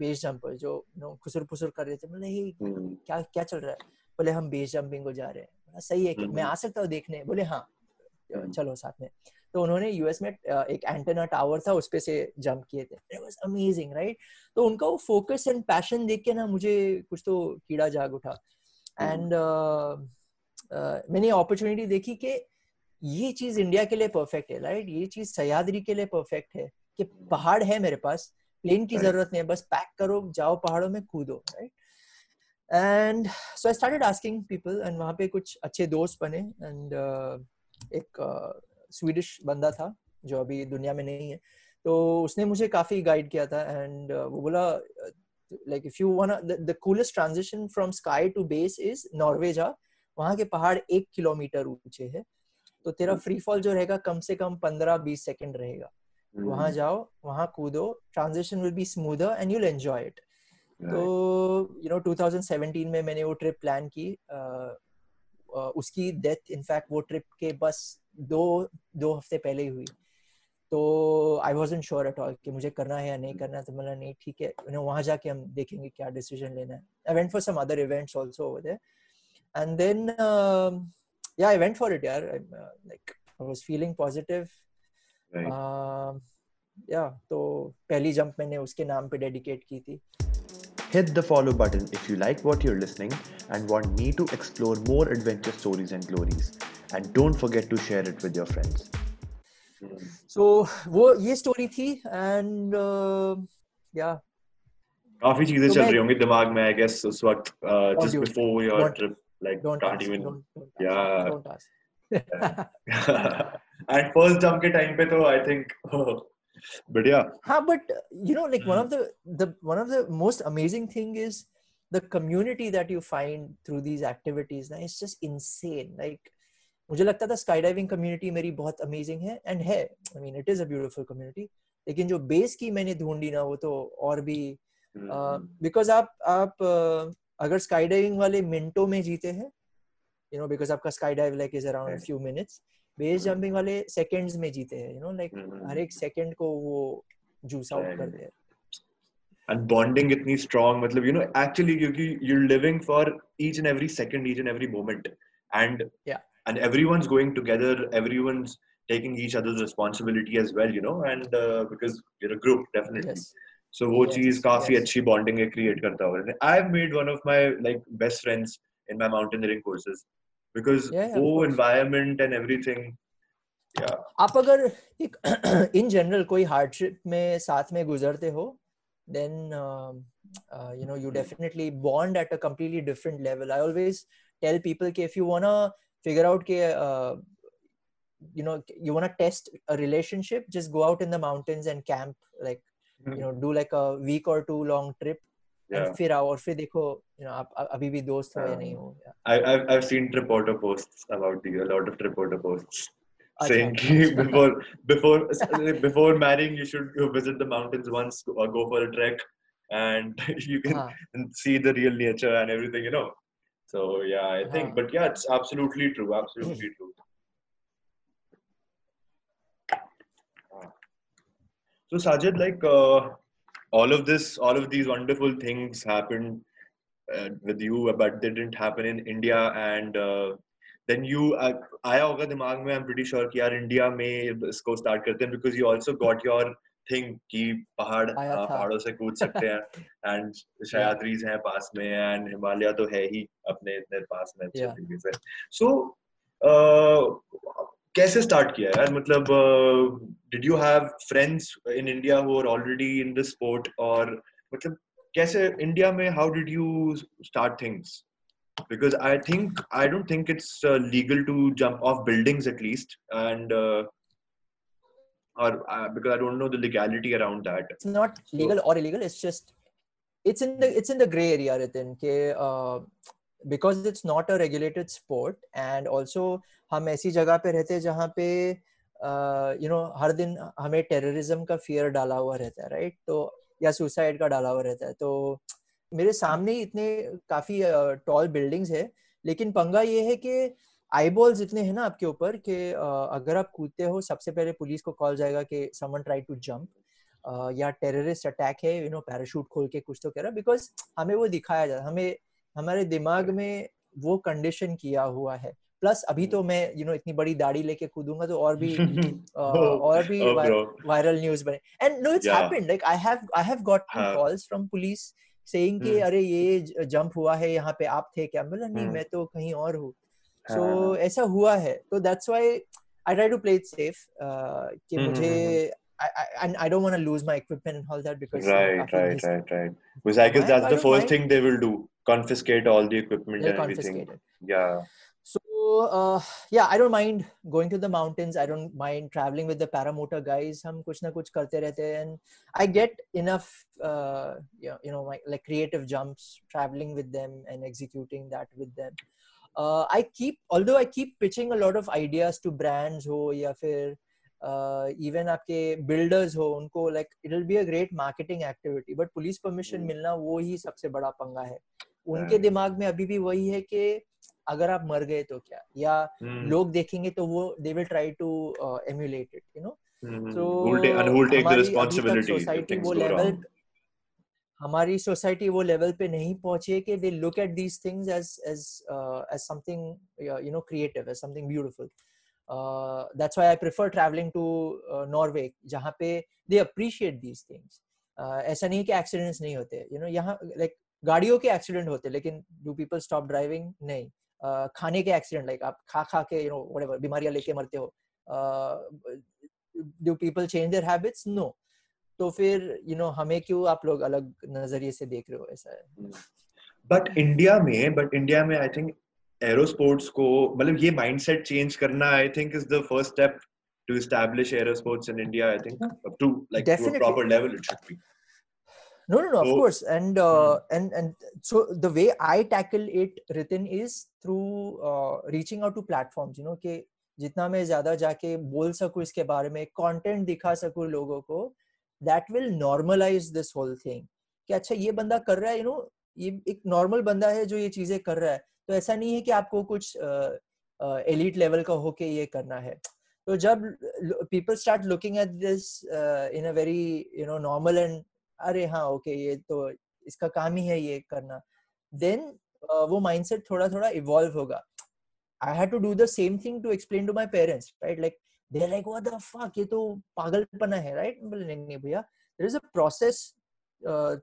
base jumpers जो know खुसुर फुसुर कर रहे थे। बोले हे hmm. क्या क्या चल रहा है? बोले हम बेस जंपिंग को जा रहे हैं। सही है मैं आ सकता हूँ देखने? बोले हाँ चलो साथ में। तो उन्होंने यूएस में एक एंटेना टावर था उस पे से जंप किए थे। इट वाज अमेजिंग राइट तो उनका वो फोकस एंड पैशन देख के ना मुझे कुछ तो कीड़ा जाग उठा। एंड मैंने अपॉर्चुनिटी देखी कि ये चीज़ इंडिया के लिए परफेक्ट है राइट ये चीज़ सयादरी के लिए परफेक्ट है कि पहाड़ है मेरे पास प्लेन की ज़रूरत नहीं है बस पैक करो जाओ पहाड़ों में कूदो right and so I started asking people and वहाँ पे कुछ अच्छे दोस्त बने एंड uh, एक स्वीडिश uh, बंदा था जो अभी दुनिया में नहीं है। तो उसने मुझे काफ़ी गाइड किया था एंड uh, वो बोला like if you the coolest transition from sky to base is Norway जा। वहाँ के पहाड़ एक किलोमीटर ऊँचे है। तो तेरा फ्री फॉल जो रहेगा कम से कम पंद्रह बीस सेकंड रहेगा। वहाँ hmm. जाओ वहाँ कूदो transition will be smoother and you'll enjoy it तो यू नो 2017 में मैंने वो ट्रिप प्लान की उसकी डेथ इनफैक्ट वो ट्रिप के बस दो दो हफ़्ते पहले ही हुई। तो I was sure at all कि मुझे करना है या नहीं करना तो मैंने नहीं ठीक है यू नो वहाँ जाके हम देखेंगे क्या डिसीज़न लेना है. I went for some other events also over there and then yeah I went for it यार. Like I was feeling positive या तो पहली जंप मैंने उसके नाम पे डेडिकेट की थी Hit the follow button if you like what you're listening and want me to explore more adventure stories and glories. And don't forget to share it with your friends. So वो ये story थी and या काफ़ी चीज़ें चल रही होंगी दिमाग में आई गेस उस वक्त just before your trip like can't even yeah and first jump के टाइम पे तो आई थिंक बढ़िया। हाँ but you know like one of the the one of the most amazing thing is the community that you find through these activities ना it's just insane like मुझे लगता था sky diving community मेरी बहुत amazing है and है I mean it is a beautiful community लेकिन जो बेस की मैंने ढूंढी ना वो तो और भी बिकॉज़ uh, आप आप uh, अगर स्काई डाइविंग वाले मिनटों में जीते हैं यू नो बिकॉज़ आपका sky dive like is around few minutes base jumping वाले सेकंड्स में जीते हैं यू नो लाइक हर एक सेकंड को वो जूस आउट करते हैं and bonding itni strong matlab you know actually क्योंकि you're living for each and every second each and every moment and yeah and everyone's going together everyone's taking each other's responsibility as well you know and uh, because you're a group definitely yes. so वो yes, चीज़ काफ़ी yes. अच्छी bonding create करता है I've made one of my like best friends in my mountaineering courses because yeah, वो environment and everything yeah. आप अगर एक [CLEARS THROAT] in general कोई हार्डशिप में साथ में गुजरते हो then uh, uh, you know you definitely bond at a completely different level i always tell people कि if you wanna figure out कि uh, you know you wanna test a relationship just go out in the mountains and camp like mm-hmm. you know do like a week or two long trip yeah. फिर आओ और फिर देखो you know आप अभी भी दोस्त हो या नहीं हो I I've I've seen Triporter posts about the a lot of Triporter posts saying before before before marrying you should visit the mountains once or go for a trek and [LAUGHS] you can uh-huh. see the real nature and everything you know so yeah i think uh-huh. but yeah it's absolutely true absolutely true so sajid like uh, all of this all of these wonderful things happened uh, with you but they didn't happen in india and uh, then you uh, आया होगा दिमाग में I'm pretty sure कि यार India में इसको start करते हैं because you also got your thing कि पहाड़ आया हाँ, था। पहाड़ों से कूद सकते हैं and सह्याद्रीज हैं पास में and हिमालय तो है ही अपने इतने पास में अच्छे Yeah. तरीके से so uh, कैसे स्टार्ट किया यार? मतलब did you have friends in India who are already in the sport और मतलब कैसे इंडिया में how did you start things because I think I don't think it's legal to jump off buildings at least and और because I don't know the legality around that it's not legal और illegal it's just it's in the it's in the grey area Ritin के uh, because it's not a regulated sport, and also हम ऐसी जगह पे रहते हैं जहाँ पे यू नो हर दिन हमें टेररिज्म का फियर डाला हुआ रहता है राइट तो या सुसाइड का डाला हुआ रहता है। तो मेरे सामने इतने काफ़ी टॉल बिल्डिंग्स है, लेकिन पंगा ये है कि आई बॉल्स इतने हैं ना आपके ऊपर कि अगर आप कूदते हो, सबसे पहले पुलिस को कॉल जाएगा कि समवन ट्राई टू जंप या टेररिस्ट अटैक है यू नो पैराशूट खोल के कुछ तो कह रहा बिकॉज़ हमें वो दिखाया जाता हमें हमारे दिमाग में वो कंडीशन किया हुआ है। प्लस अभी तो मैं यू you नो know, इतनी बड़ी दाढ़ी लेके कूदूँगा तो और भी [LAUGHS] uh, और भी वायरल न्यूज़ बने। And no it's happened like I have I have got हाँ. कॉल्स फ्रॉम पुलिस सेइंग कि हम्म. अरे ये जंप हुआ है यहाँ पे आप थे क्या? बोला नहीं हम्म. मैं तो कहीं और हूँ। हाँ. सो ऐसा हुआ है। तो that's why I try to play it safe कि हम्म, मुझे हम्म, I, I, and I don't want to lose my equipment and all that because you know, right right right right. Because i guess that's the first mind. thing they will do. confiscate all the equipment they'll and everything confiscate it. yeah So uh, yeah, I don't mind going to the mountains. I don't mind traveling with the paramotor guys. हम कुछ ना कुछ करते रहते हैं and I get enough uh, yeah, you know like, like creative jumps traveling with them and executing that with them. Uh, I keep although I keep pitching a lot of ideas to brands हो या फिर uh, even आपके builders हो उनको like it'll be a great marketing activity but police permission Hmm. मिलना वो ही सबसे बड़ा पंगा है उनके दिमाग में अभी भी वही है कि अगर आप मर गए तो क्या? या Hmm. लोग देखेंगे तो वो they will try to emulate it you know if society वो लेवल हमारी सोसाइटी वो लेवल पे नहीं पहुँची है कि they look at these things as as as something you know creative as something beautiful that's why I prefer travelling to Norway जहाँ पे दे अप्रिशिएट दीज थिंग्स ऐसा नहीं कि एक्सीडेंट्स नहीं होते यू नो यहाँ लाइक गाड़ियों के एक्सीडेंट होते लेकिन डू पीपल स्टॉप ड्राइविंग नहीं। uh, खाने के एक्सीडेंट लाइक आप खा खा के यू नो व्हाटएवर बीमारियाँ लेके मरते हो। Do people change their habits no तो फिर यू you नो know, हमें क्यों आप लोग अलग नज़रिए से देख रहे हो ऐसा? है बट इंडिया में बट इंडिया में आई थिंक एरो स्पोर्ट्स को मतलब ये माइंडसेट चेंज करना I think is the first step to establish aero sports in India I think to like Definitely. Proper level it should be no no no so, of course and uh, and and so the way i tackle it written is through uh, reaching out to platforms you know कि जितना मैं ज़्यादा जाके बोल सकूँ इसके बारे में कंटेंट दिखा सकूँ लोगों को that will normalize this whole thing कि अच्छा ये बंदा कर रहा है यू नो ये एक नॉर्मल बंदा है जो ये चीज़ें कर रहा है तो ऐसा नहीं है कि आपको कुछ एलिट लेवल का होके ये करना है तो जब people start looking at this in a very you know normal and अरे हाँ ओके ये तो इसका काम ही है ये करना। देन वो माइंडसेट थोड़ा थोड़ा इवॉल्व होगा। I had to do the same thing to explain to my parents right like they like what the fuck ये तो पागलपना है राइट बोले, नहीं नहीं भैया there is a process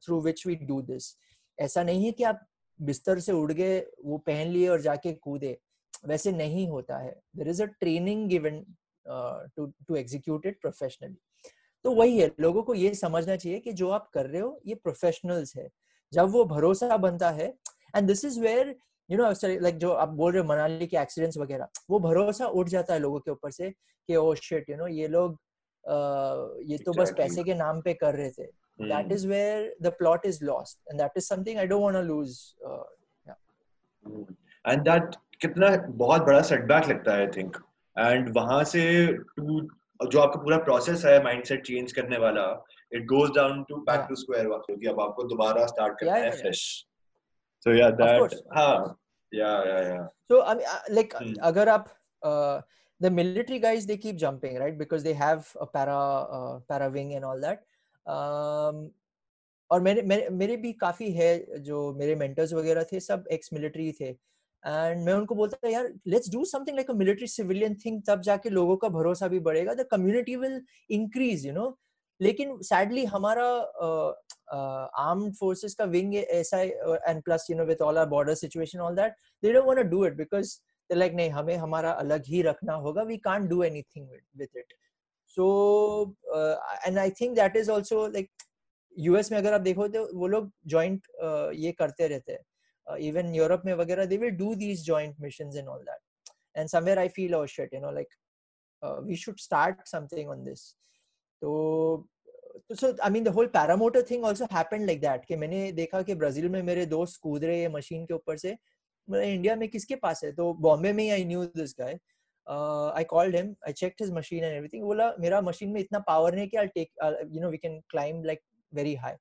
through which we do this ऐसा नहीं है कि आप बिस्तर से उड़ गए, वो पहन लिए और जाके कूदे। वैसे नहीं होता है। There is a training given to to execute it professionally तो वही है लोगों को ये समझना चाहिए कि जो आप कर रहे हो ये प्रोफेशनल्स है। जब वो भरोसा बनता है and this is where you know like जो आप बोल रहे हो मनाली के एक्सीडेंट्स वगैरह वो भरोसा उठ जाता है लोगों के ऊपर से कि ओ शिट यू नो ये लोग uh, ये तो बस पैसे के नाम पे कर रहे थे। That is where the plot is lost and that is something i don't want to lose uh, and that कितना बहुत बड़ा सेटबैक लगता है आई थिंक एंड वहाँ से टू और जो आपका पूरा प्रोसेस है माइंडसेट चेंज करने वाला it goes down to back to square one क्योंकि अब आपको दोबारा स्टार्ट करना है फ्रेश सो या दैट हाँ या या या सो आई लाइक अगर आप the military guys they keep jumping right because they have a para para wing and all that um और मेरे मेरे भी काफ़ी है जो मेरे मेंटर्स वगैरह थे सब एक्स मिलिट्री थे। एंड मैं उनको बोलता था यार let's do something like a military civilian thing तब जाके लोगों का भरोसा भी बढ़ेगा। The community will increase you know लेकिन सैडली हमारा आर्म्ड फोर्सेस का विंग ऐसा and plus you know with all our border situation all that they don't want to do it because they like नहीं हमें हमारा अलग ही रखना होगा। We can't do anything with it so and I think that is also like US में अगर आप देखो तो वो लोग जॉइंट uh, ये करते रहते हैं। Even Europe mein vagara, they will do these joint missions and all that. And somewhere I feel, oh shit, you know, like uh, we should start something on this. So, so I mean, the whole paramotor thing also happened like that. कि मैंने देखा कि Brazil में मेरे दोस्त कूद रहे हैं मशीन के ऊपर से इंडिया में किसके पास है तो बॉम्बे में I knew this guy I called him I checked his machine and everything बोला मेरा मशीन में इतना पावर नहीं कि I take you know we can climb like very high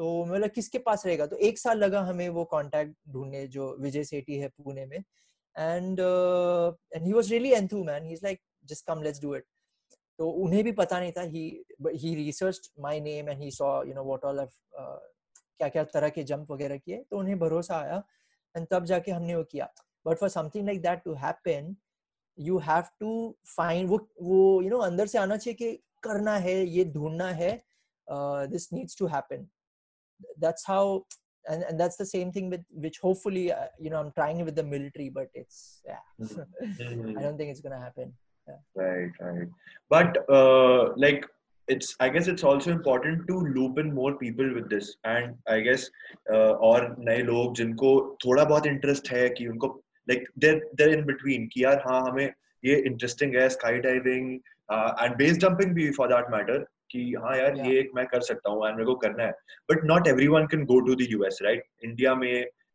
तो मतलब किसके पास रहेगा? तो एक साल लगा हमें वो कांटेक्ट ढूँढने जो विजय सेठी है पुणे में। And and he was really enthu man he is like just come let's do it तो उन्हें भी पता नहीं था। He he research my name and he saw you know what all क्या क्या तरह के जंप वगैरह किए। तो उन्हें भरोसा आया। एंड तब जाके हमने वो किया। But for something like that to happen you have to find वो वो यू you नो know, अंदर से आना चाहिए कि करना है ये ढूंढना है this needs to happen that's how and, and that's the same thing with which hopefully uh, you know i'm trying with the military but it's yeah [LAUGHS] mm-hmm. i don't think it's gonna happen yeah. right right but uh, like it's i guess it's also important to loop in more people with this and i guess uh, और नए लोग जिनको थोड़ा बहुत interest है कि उनको like they're they're in between कि यार हाँ हमें ये इंटरेस्टिंग है skydiving and base jumping भी फॉर दैट मैटर कि हाँ यार yeah. ये एक मैं कर सकता हूँ मेरे को करना है but not everyone can go to the US right India में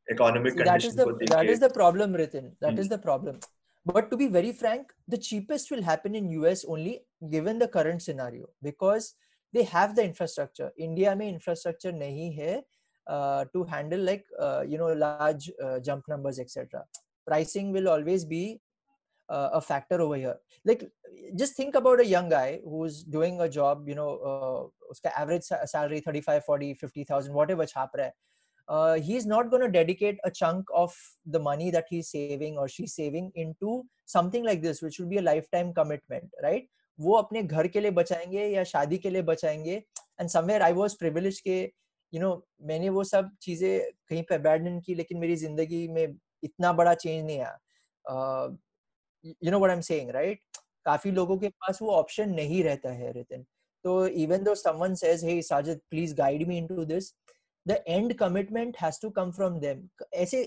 इकोनॉमिक कंडीशन को देख that is the problem Ritin that is the problem but to be very frank the cheapest will happen in us only given the current scenario because they have the infrastructure india mein infrastructure nahi hai uh, to handle like uh, you know large uh, jump numbers etc pricing will always be uh, a factor over here like just think about a young guy who's doing a job you know uh, uska average salary 35 40 50000 whatever chhap raha hai uh, he's not going to dedicate a chunk of the money that he's saving or she's saving into something like this which will be a lifetime commitment right वो अपने घर के लिए बचाएंगे या शादी के लिए बचाएंगे and somewhere I was privilege के यू नो मैंने वो सब चीजें कहीं पे अबैंडन की लेकिन मेरी जिंदगी में इतना बड़ा चेंज नहीं आया you know what I am saying right काफ़ी लोगों के पास वो ऑप्शन नहीं रहता है रितिन। तो even though someone says hey Sajid please guide me into this the and commitment has to come from them ऐसे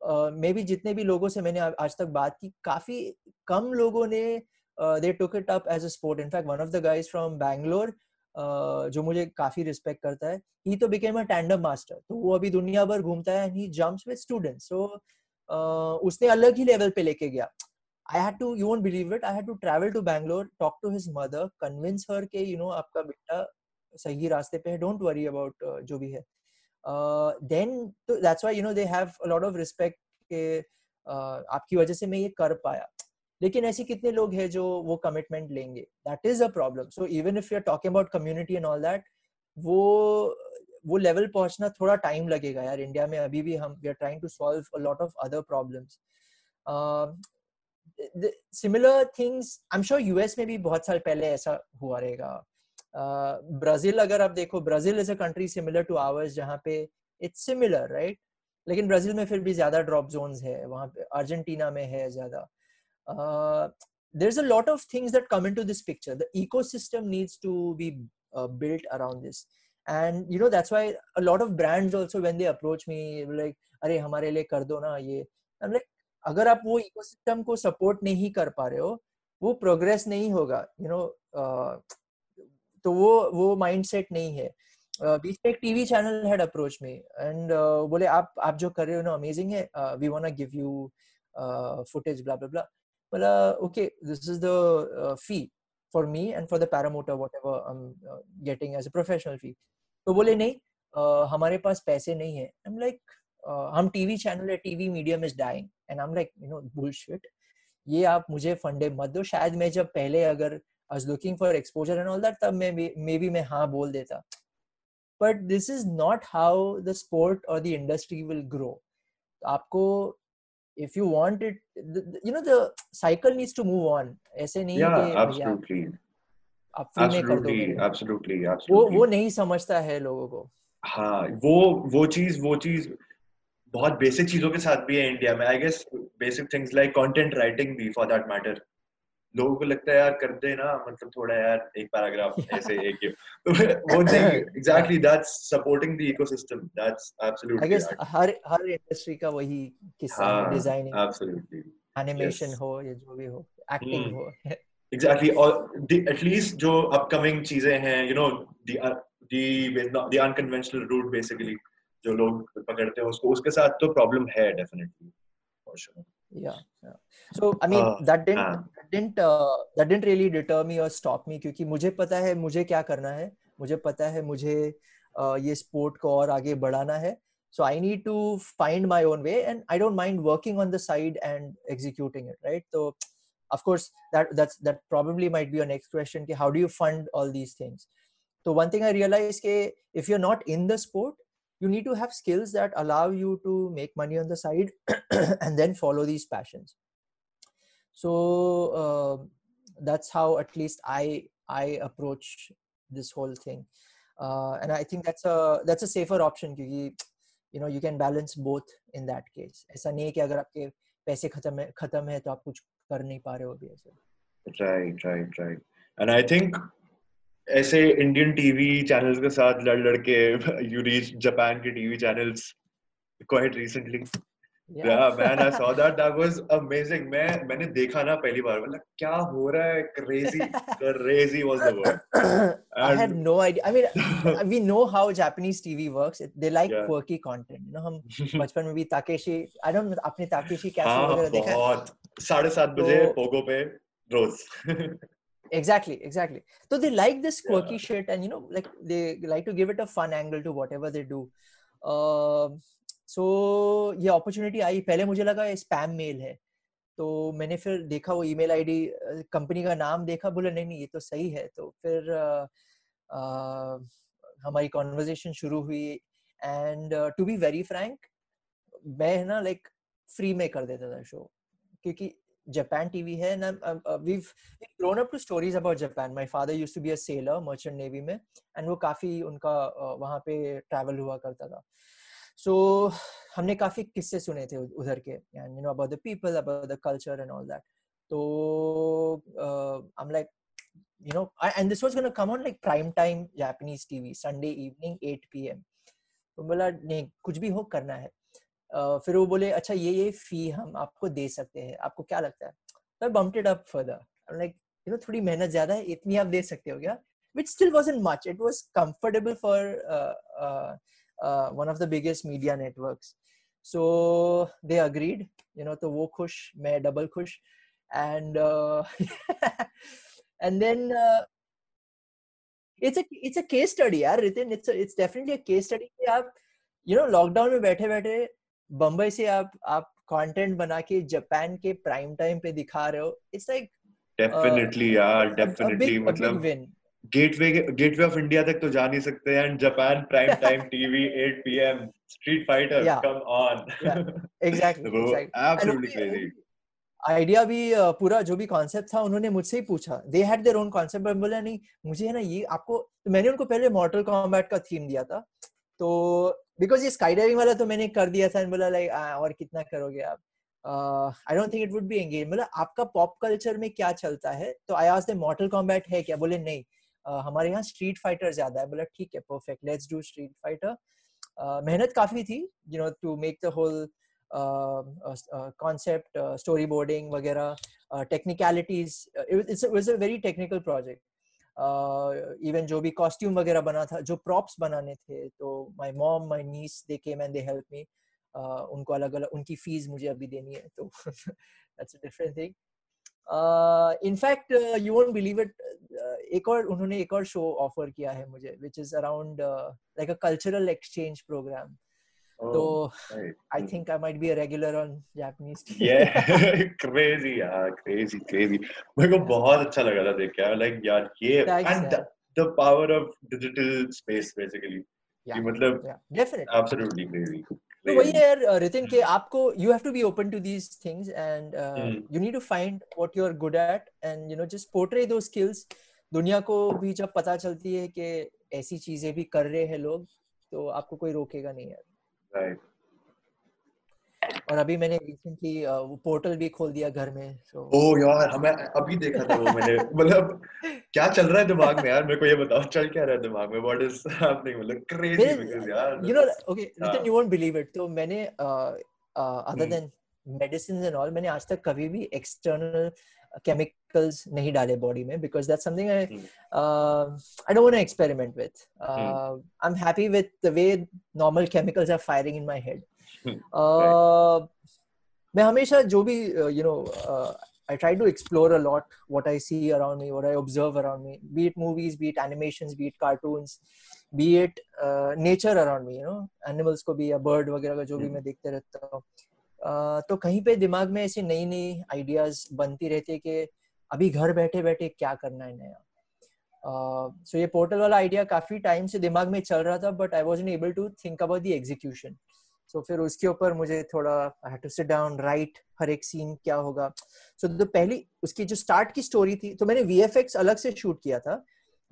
मे uh, भी जितने भी लोगों से मैंने आज तक बात की काफ़ी कम लोगों ने they took it up as a sport in fact one of the guys from Bangalore जो मुझे काफ़ी रिस्पेक्ट करता है ही तो बिकेम अ टैंडम मास्टर तो वो अभी दुनिया भर घूमता है and he jumps with students so उसने अलग ही लेवल पे लेके गया। I had to, you won't believe it, I had to travel to Bangalore, talk to his mother, convince her कि you know आपका बेटा सही रास्ते पे है, don't worry about uh, जो भी है. Uh, then तो that's why you know they have a lot of respect कि uh, आपकी वजह से मैं ये कर पाया. लेकिन ऐसे कितने लोग हैं जो वो कमिटमेंट लेंगे that is a problem so even if you are talking about community and all that वो वो लेवल पहुँचना थोड़ा टाइम लगेगा यार इंडिया में अभी भी हम we are trying to solve a lot of other problems similar things I am sure US में भी बहुत साल पहले ऐसा हुआ रहेगा। ब्राज़ील uh, अगर आप देखो Brazil is a country similar to ours जहाँ पे इट्स सिमिलर राइट लेकिन ब्राज़ील में फिर भी ज़्यादा ड्रॉप जोन्स है वहाँ पे अर्जेंटीना में है ज़्यादा। There is a lot of things that come into this picture the ecosystem needs to be built around this. And you know that's why a lot of brands also when they approach me like अरे हमारे लिए कर दो ना ये। Like अगर आप वो इकोसिस्टम को सपोर्ट नहीं कर पा रहे हो वो प्रोग्रेस नहीं होगा यू you नो know, तो वो वो माइंडसेट नहीं है। बीच में एक टीवी चैनल हैड अप्रोच में एंड बोले आप आप जो कर रहे हो ना अमेजिंग है। We want give you footage blah blah blah बोला okay this is the fee for me and for the paramotor whatever I am getting as a professional fee तो बोले नहीं uh, हमारे पास पैसे नहीं है। आई एम लाइक हम टीवी चैनल है TV medium is dying and I am like you know bullshit ये आप मुझे फंडे मत दो। शायद मैं जब पहले अगर I was looking for exposure and all that तब मैं मे बी मैं हाँ बोल देता। But this is not how the sport और द इंडस्ट्री विल ग्रो आपको if you want it the, the- you know the cycle needs to move on ऐसे नहीं Yeah, कि absolutely. आप फ्री में कर दो Absolutely, absolutely, वो वो नहीं समझता है लोगों को। हाँ वो वो चीज़ वो चीज़ बहुत बेसिक चीज़ों के साथ भी है इंडिया में. I guess basic things like content writing भी फॉर दैट मैटर लोगों को लगता है यार कर दे ना मतलब थोड़ा यार एक पैराग्राफ ऐसे एक तो वो thing exactly that's supporting the ecosystem that's absolutely I guess हर हर इंडस्ट्री का वही किस्सा है हाँ डिज़ाइनिंग एब्सोल्युटली एनिमेशन हो या जो भी हो एक्टिंग Hmm. हो. एग्जैक्टली और एटलीस्ट जो अपकमिंग चीज़ें हैं you know the the unconventional route basically जो लोग पकड़ते हैं उसको उसके साथ तो प्रॉब्लम है डेफिनेटली हाँ, हाँ. मुझे पता है मुझे क्या करना है। मुझे पता है मुझे ये स्पोर्ट को और आगे बढ़ाना है। So I need to find my own way and I don't mind working on the side and executing it right तो of course that probably next question की how do you fund all these things तो one thing I realise के if you are not in the sport you need to have skills that allow you to make money on the side [CLEARS THROAT] and then follow these passions so uh, that's how at least i i approach this whole thing uh, and i think that's a that's a safer option क्योंकि you know you can balance both in that case ऐसा नहीं है कि अगर आपके पैसे खत्म है खत्म है तो आप कुछ कर नहीं पा रहे हो अभी ऐसे right right right and I think ऐसे इंडियन टीवी चैनल्स के साथ लड़ लड़ के यू रीच जापान के टीवी चैनल्स क्वाइट रिसेंटली या man I saw that that was amazing मैं मैंने देखा ना पहली बार। मतलब क्या हो रहा है? Crazy crazy was the word I had no idea I mean we know how Japanese TV works they like quirky content no हम [LAUGHS] बचपन में भी Takeshi I don't no Takeshi कैसे हाँ, वगैरह देखा? 7:30 बजे पोगो पे रोज। [LAUGHS] Exactly, exactly. So they like this quirky Yeah. shit, and you know, like they like to give it a fun angle to whatever they do. Um so ये opportunity आई पहले मुझे लगा ये spam mail है तो मैंने फिर देखा वो email ID कंपनी का नाम देखा बोला नहीं नहीं ये तो सही है तो फिर uh, uh, हमारी कॉन्वर्जेशन शुरू हुई and to be very frank मैं है ना लाइक फ्री में कर देता था शो क्योंकि जापान टीवी है ना we've grown up to stories about Japan my father used to be a sailor merchant navy में एंड वो काफ़ी उनका uh, वहाँ पे ट्रैवल हुआ करता था। सो so, हमने काफ़ी किस्से सुने थे उधर के and you know about the people about the culture and all that तो I am like you know I, and this was going come on like prime time japanese tv sunday evening 8 pm तो बोला नहीं कुछ भी हो करना है। uh, फिर वो बोले अच्छा ये ये फ़ी हम आपको दे सकते हैं। आपको क्या लगता है? तो bumped up further like you know थोड़ी मेहनत ज़्यादा है, इतनी आप दे सकते हो क्या? Which still was in much it was comfortable for one of the biggest media network so they agreed you know तो वो खुश, मैं डबल खुश. And and then it's it's a [LAUGHS] case study यार, Ritin it's it's definitely a case study कि आप you know lockdown में बैठे बैठे बम्बई से आप आप कंटेंट बना के जापान के प्राइम टाइम पे दिखा रहे हो इट्स लाइक डेफिनेटली यार डेफिनेटली मतलब गेटवे गेटवे ऑफ़ इंडिया तक तो जा नहीं सकते and Japan prime time TV 8 PM street fighter come on वो एब्सोल्युटली क्रेजी आइडिया भी uh, पूरा जो भी कॉन्सेप्ट था उन्होंने मुझसे ही पूछा। They had their own concept मैं बोला नहीं मुझे है ना ये आपको तो मैंने उनको पहले मॉडल कॉम्बैट का थीम दिया था तो बिकॉज़ ये स्काई डाइविंग वाला तो मैंने कर दिया था बोला लाइक और कितना करोगे आप? I don't think it would be engage मतलब आपका पॉप कल्चर में क्या चलता है? तो आई देम मॉर्टल कॉम्बैट है क्या? बोले नहीं. Uh, हमारे यहाँ स्ट्रीट फाइटर ज़्यादा है। बोला ठीक है perfect let's do street fighter मेहनत काफ़ी थी you know to make the whole concept uh, storyboarding वगैरह uh, technicalities uh, it, was- it's, even जो भी कॉस्ट्यूम वगैरह बना था, जो प्रॉप्स बनाने थे तो my mom my niece they came and they help me उनको अलग अलग उनकी फ़ीस मुझे अभी देनी है तो that's different thing in fact you won't believe it एक और, उन्होंने एक और शो ऑफ़र किया है मुझे which is around like a cultural exchange program exchange program तो I think I might be a regular on Japanese TV. yeah. [LAUGHS] [LAUGHS] Crazy यार crazy crazy. मेरे को बहुत अच्छा लगा था देख के। लाइक यार ये Thanks, and the, यार. the power of digital space basically. कि मतलब डेफिनेटली एब्सोल्युटली क्रेजी तो वही है यार रितिन के आपको you have to be open to these things and you need to find what you are good at and you know just portray दो skills दुनिया को भी जब पता चलती है कि ऐसी चीज़ें भी कर रहे हैं लोग तो आपको कोई रोकेगा नहीं यार। और अभी मैंने रिसेंटली वो पोर्टल भी खोल दिया घर में सो ओ यार हमें अभी देखा था वो मैंने। [LAUGHS] मतलब क्या चल रहा है दिमाग में यार? मेरे को ये बताओ चल क्या रहा है दिमाग में? व्हाट इज़ हैपनिंग मतलब क्रेजी बिकॉज़ यार। You know okay Ritin you won't believe it तो मैंने other than medicine and all मैंने आज तक कभी भी एक्सटर्नल केमिकल्स नहीं डाले बॉडी में because that's something I I don't want to experiment with I am happy with the way normal chemicals are firing in my head मैं हमेशा जो भी you know I try to explore a lot what I see around me, what I observe around me, be it movies, be it animations, be it cartoons, be it uh, nature around me, you know, animals को भी या bird वगैरह का जो भी मैं देखते रहता हूँ uh, तो कहीं पे दिमाग में ऐसी नई नई आइडियाज़ बनती रहती है कि अभी घर बैठे बैठे क्या करना है नया। सो uh, ये पोर्टल वाला आइडिया काफ़ी टाइम से दिमाग में चल रहा था but I was able to think about the execution so फिर उसके ऊपर मुझे थोड़ा I had to sit down write हर एक सीन क्या होगा। सो so, तो पहली उसकी जो स्टार्ट की स्टोरी थी तो मैंने वीएफएक्स अलग से शूट किया था।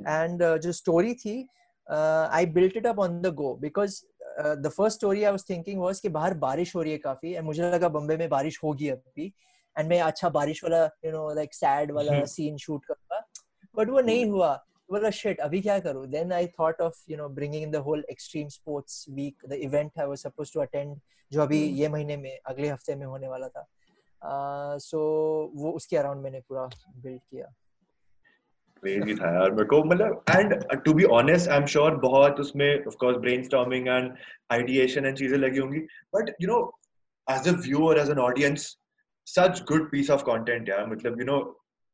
एंड uh, जो स्टोरी थी I built it up on the go because the first story I was thinking was कि बाहर बारिश हो रही है काफ़ी एंड मुझे लगा बम्बे में बारिश होगी अभी एंड मैं अच्छा बारिश वाला यू नो लाइक सैड वाला सीन शूट करूँगा। बट वो नहीं हुआ। well shit abhi kya karu then i thought of you know bringing in the whole extreme sports week the event i was supposed to attend जो अभी ये महीने में अगले हफ़्ते में होने वाला था। सो uh, वो उसके अराउंड मैंने पूरा बिल्ड किया। क्रेजी था यार। मेरे को मतलब and to be honest I am sure बहुत उसमें of course brainstorming and ideation and चीज़ें लगी होंगी। But you know as a viewer as an audience such good piece of content यार। मतलब you know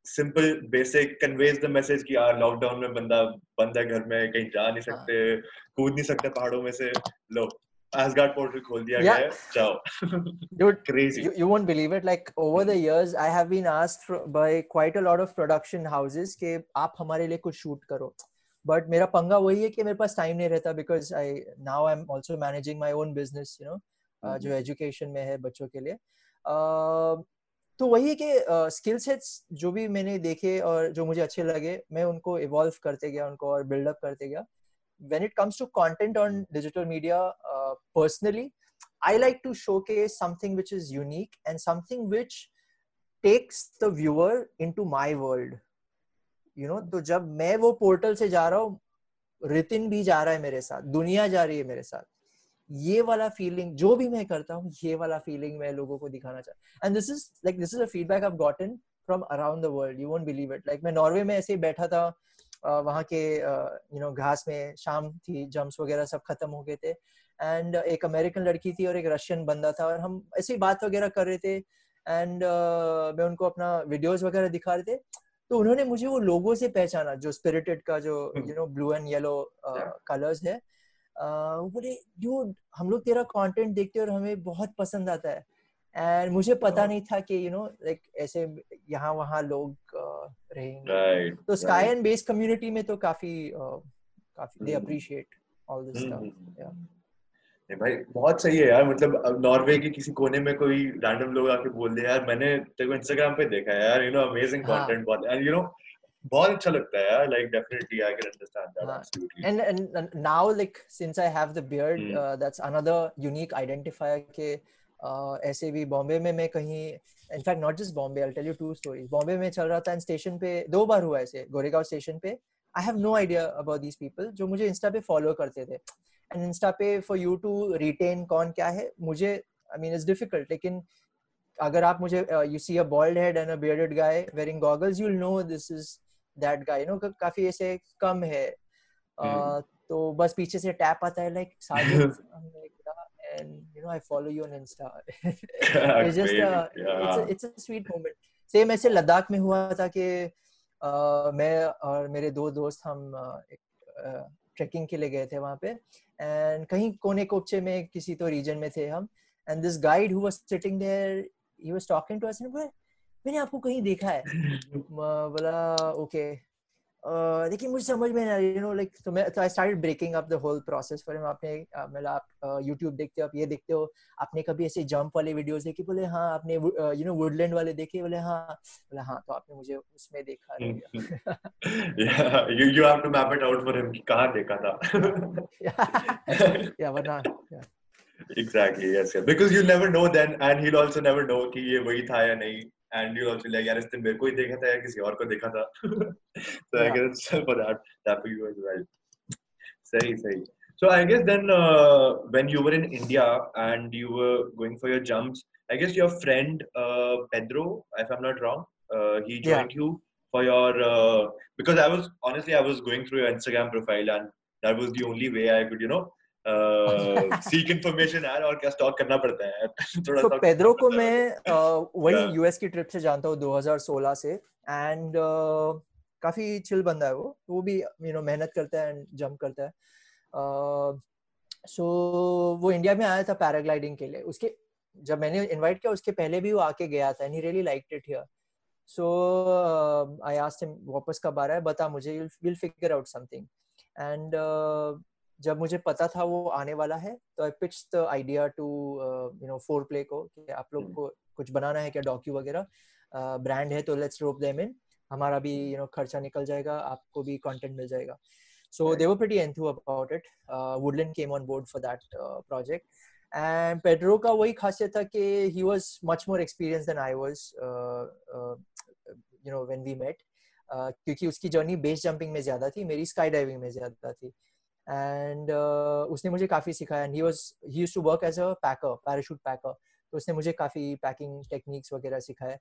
simple basic conveys the message कि यार lockdown में बंदा बंद है घर में कहीं जा नहीं सकते कूद नहीं सकते पहाड़ों में से। लो Asgard portal खोल दिया Yeah. है। जाओ Dude, crazy. you, you won't believe it like over the years i have been asked fr- by quite a lot of production houses कि आप हमारे लिए कुछ शूट करो। बट मेरा पंगा वही है कि मेरे पास टाइम नहीं रहता because I now I am also managing my own business you know जो एजुकेशन में है बच्चों के लिए। Uh, तो वही है कि स्किल सेट्स जो भी मैंने देखे और जो मुझे अच्छे लगे मैं उनको इवॉल्व करते गया उनको और बिल्डअप करते गया। When it comes to content on digital media uh, personally i like to showcase something which is unique and something which takes the viewer into my world you know तो जब मैं वो पोर्टल से जा रहा हूँ रितिन भी जा रहा है मेरे साथ दुनिया जा रही है मेरे साथ ये वाला फीलिंग जो भी मैं करता हूँ ये वाला फीलिंग मैं लोगों को दिखाना चाहता and this is like this is a feedback I gotten from around the world you won't believe it like मैं नॉर्वे में ऐसे ही बैठा था वहाँ के यू नो घास में शाम थी जम्प्स वगैरह सब खत्म हो गए थे। एंड एक अमेरिकन लड़की थी और एक रशियन बंदा था और हम ऐसे ही बात वगैरह कर रहे थे। एंड uh, मैं उनको अपना वीडियोस वगैरह दिखा रहे थे। तो उन्होंने मुझे वो लोगों से पहचाना जो स्पिरिटेड का जो you know blue and yellow colours है। वो बोले ड्यूड हम लोग तेरा कंटेंट देखते हैं और हमें बहुत पसंद आता है। एंड मुझे पता नहीं था कि यू नो लाइक ऐसे यहाँ वहाँ लोग रहेंगे। तो स्काई एंड बेस कम्युनिटी में तो काफ़ी काफ़ी they appreciate all this stuff या नहीं भाई बहुत सही है यार मतलब अब नॉर्वे के किसी कोने में कोई रैंडम लोग आके बोल दे यार मैंने तेरे को इंस्टाग्राम पे देखा है यार यू नो अमेजिंग हाँ। कंटेंट बहुत एंड यू नो बहुत अच्छा लगता है यार like definitely I can understand that हाँ। Absolutely now like since i have the beard Hmm. uh, that's another unique identifier के ऐसे भी बॉम्बे में मैं कहीं in fact not just Bombay I tell you two stories Bombay में चल रहा था एंड स्टेशन पे दो बार हुआ ऐसे गोरेगांव स्टेशन पे. I have no idea about these people जो मुझे इंस्टा पे फॉलो करते थे. एंड इंस्टा पे फॉर यू टू रिटेन कौन क्या है मुझे आई मीन इट्स डिफ़िकल्ट लेकिन अगर आप मुझे you see a bald head and a bearded guy wearing goggles you will know this is that guy you know काफ़ी ऐसे कम है। हम्म। तो बस पीछे से टैप आता है like Sajid [LAUGHS] and you know I follow you on Insta. [LAUGHS] it's just a, it's a it's a sweet moment. Same ऐसे लद्दाख में हुआ था कि uh, मैं और मेरे दो दोस्त हम uh, के लिए गए थे वहाँ पे। एंड कहीं कोने कोपचे में किसी तो रीजन में थे हम। And this guide who was sitting there he was talking to us मैंने आपको कहीं देखा है? [LAUGHS] बोला ओके लेकिन मुझे समझ में नहीं यू नो लाइक तो मैं तो I started breaking up the whole process for him आपने मतलब आप YouTube देखते हो आप ये देखते हो आपने कभी ऐसे जंप वाले वीडियोस देखे? बोले हाँ आपने यू नो वुडलैंड वाले देखे? बोले हाँ। बोले हाँ। तो आपने मुझे उसमें देखा [LAUGHS] you have to map it out for him कि कहाँ देखा था। Yeah. [LAUGHS] वरना exactly yes yeah. Because you never know then and he'll also never know कि ये वही था या नहीं। And you also like यार इस दिन मेरे को ही देखा था या किसी और को देखा था so I guess for that that for you as well सही सही so I guess then uh, when you were in India and you were going for your jumps I guess your friend uh, Pedro if I'm not wrong uh, he joined yeah. you for your uh, because I was honestly I was going through your Instagram profile and that was the only way I could you know seek information यार और क्या stock करना पड़ता है [LAUGHS] थोड़ा तो Pedro को [LAUGHS] मैं uh, वही यूएस की ट्रिप से जानता हूँ 2016 से। एंड uh, काफ़ी चिल बंदा है वो। वो भी यू नो मेहनत करता है एंड जंप करता है। सो uh, so, वो इंडिया में आया था पैराग्लाइडिंग के लिए। उसके जब मैंने इनवाइट किया उसके पहले भी वो आके गया था and he really liked it here so I asked him वापस कब आ रहा है? बता मुझे will figure out something and जब मुझे पता था वो आने वाला है तो I pitch the idea to you know four play को कि आप लोग hmm. को कुछ बनाना है क्या डॉक्यू वगैरह? ब्रांड uh, है तो लेट्स रोप देम इन हमारा भी यू नो खर्चा निकल जाएगा आपको भी कंटेंट मिल जाएगा। So they were pretty enthu about it Woodland came on board for that project and Pedro का वही खासियत था कि he was much more experience than I was you know when we met क्योंकि उसकी जर्नी बेस जंपिंग में ज़्यादा थी मेरी स्काई डाइविंग में ज़्यादा थी। एंड uh, उसने मुझे काफ़ी सिखाया and he was he to work as a packer parachute packer तो उसने मुझे काफ़ी पैकिंग टेक्निक्स वगैरह सिखाया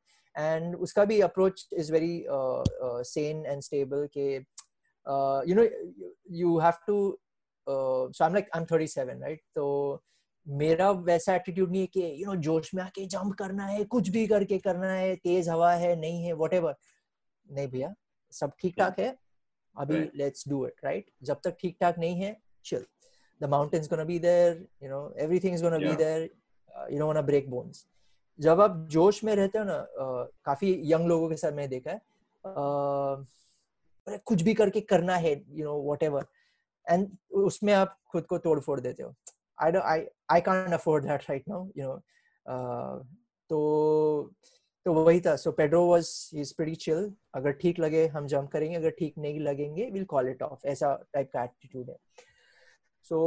एंड उसका भी approach is very sane and stable के you know you have to so I am like I am 37 right तो मेरा वैसा एटीट्यूड नहीं है कि यू नो जोश में आके जंप करना है कुछ भी करके करना है तेज हवा है नहीं है व्हाटएवर नहीं भैया सब ठीक ठाक है। अभी लेट्स डू इट राइट जब तक ठीक ठाक नहीं है chill. The mountain's gonna be there you know everything is gonna yeah. be there uh, you don't wanna break bones. जब आप जोश में रहते हो ना uh, काफ़ी यंग लोगों के साथ मैंने देखा है uh, कुछ भी करके करना है you know whatever and उसमें आप खुद को तोड़ फोड़ देते हो। I I I can't afford that right now you know तो तो वही था। So Pedro was is pretty chill अगर ठीक लगे हम जंप करेंगे। अगर ठीक नहीं लगेंगे विल कॉल इट ऑफ़ ऐसा टाइप का एटीट्यूड है। So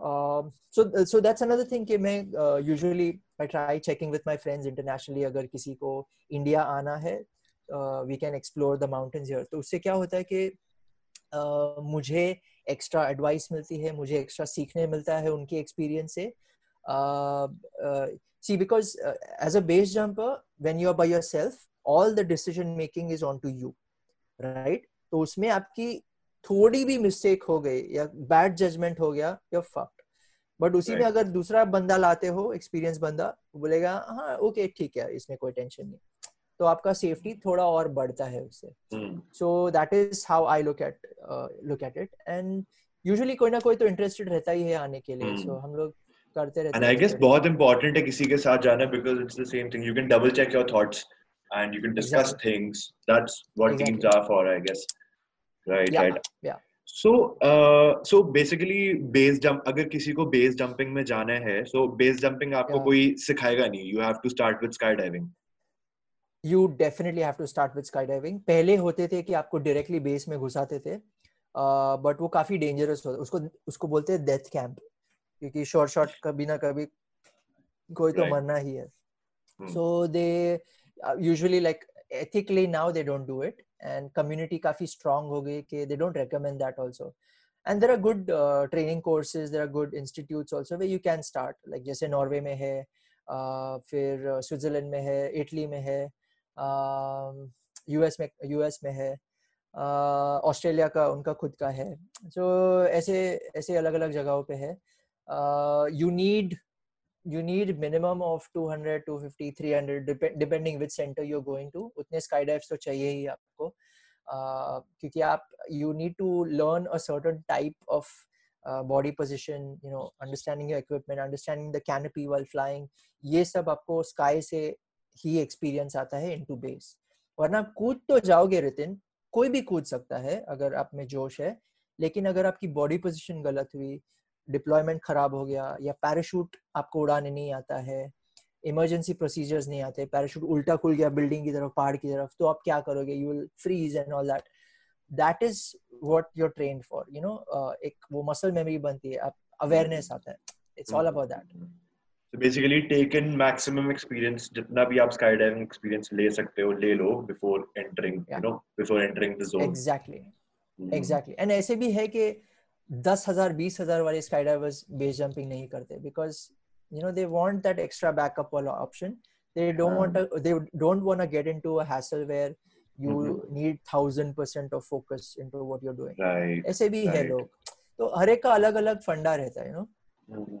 uh, so so that's another thing कि मैं uh, usually I try checking with my friends internationally अगर किसी को इंडिया आना है we can explore the mountains here तो उससे क्या होता है कि uh, मुझे एक्स्ट्रा एडवाइस मिलती है मुझे एक्स्ट्रा सीखने मिलता है उनके एक्सपीरियंस से। uh, uh, see because uh, as a base jumper when you are by yourself all the decision making is on to you right? तो उसमें आपकी थोड़ी भी मिस्टेक हो गई या बैड जजमेंट हो गया या फक्ड बट उसी right. में अगर दूसरा बंदा लाते हो एक्सपीरियंस बंदा बोलेगा हाँ ओके ठीक है इसमें कोई टेंशन नहीं. तो आपका सेफ्टी थोड़ा और बढ़ता है उससे। So that is how I look at look at it and usually कोई ना कोई तो इंटरेस्टेड रहता ही है आने के लिए। सो so, हम लोग करते रहते एंड आई गेस बहुत इंपॉर्टेंट है किसी के साथ जाना because it's the same thing you can double check your thoughts and you can discuss things that's what teams are for I guess right right so so basically base jump अगर किसी को base jumping में जाना है so base jumping आपको yeah. कोई सिखाएगा नहीं. You have to start with sky diving you definitely have to start with sky diving पहले होते थे कि आपको डायरेक्टली बेस में घुसाते थे बट uh, वो काफ़ी डेंजरस होता उसको उसको बोलते हैं डेथ कैंप क्योंकि शॉर्ट शॉर्ट कभी ना कभी कोई तो right. मरना ही है। So they usually like ethically now they don't do it and community काफ़ी स्ट्रॉन्ग हो गई कि they don't recommend that also and there are good training courses there are good institute also way you can start like जैसे Norway में है uh, फिर uh, Switzerland में है इटली में है um, यूएस में यूएस में है uh, ऑस्ट्रेलिया का उनका खुद का है। सो ऐसे ऐसे अलग अलग जगहों पर है। Uh, you need you need minimum of 200 250 300 dep- depending which center you're going to उतने skydives तो चाहिए ही आपको uh, आप you need to learn a certain type of uh, body position you know understanding your equipment understanding the canopy while flying ये सब आपको sky से ही experience आता है into base वरना कूद तो जाओगे रितिन कोई भी कूद सकता है अगर आप में जोश है लेकिन अगर आपकी बॉडी पोजीशन गलत हुई डिप्लॉयमेंट खराब हो गया या पैराशूट आपको उड़ाने नहीं आता है इमरजेंसी प्रोसीजर्स नहीं आते पैराशूट उल्टा खुल गया बिल्डिंग की तरफ़ पहाड़ की तरफ़ तो आप क्या करोगे? You will freeze and all that that is what you are trained for you know एक वो मसल मेमोरी बनती है आप अवेयरनेस आता है. It's all about that So basically take in maximum experience जितना भी आप skydiving experience ले सकते हो ले लो before entering Yeah. you know before entering the zone. Exactly Hmm. Exactly and ऐसे भी है कि दस हज़ार बीस हज़ार वाले स्काई डाइवर्स बेस जंपिंग नहीं करते because you know they want that extra backup वाला option they don't want to they don't want to get into a hassle where you Mhm. need thousand percent of focus into what you're doing right ऐसे भी है right. लोग तो हर एक का अलग अलग फंडा रहता है you know Hmm.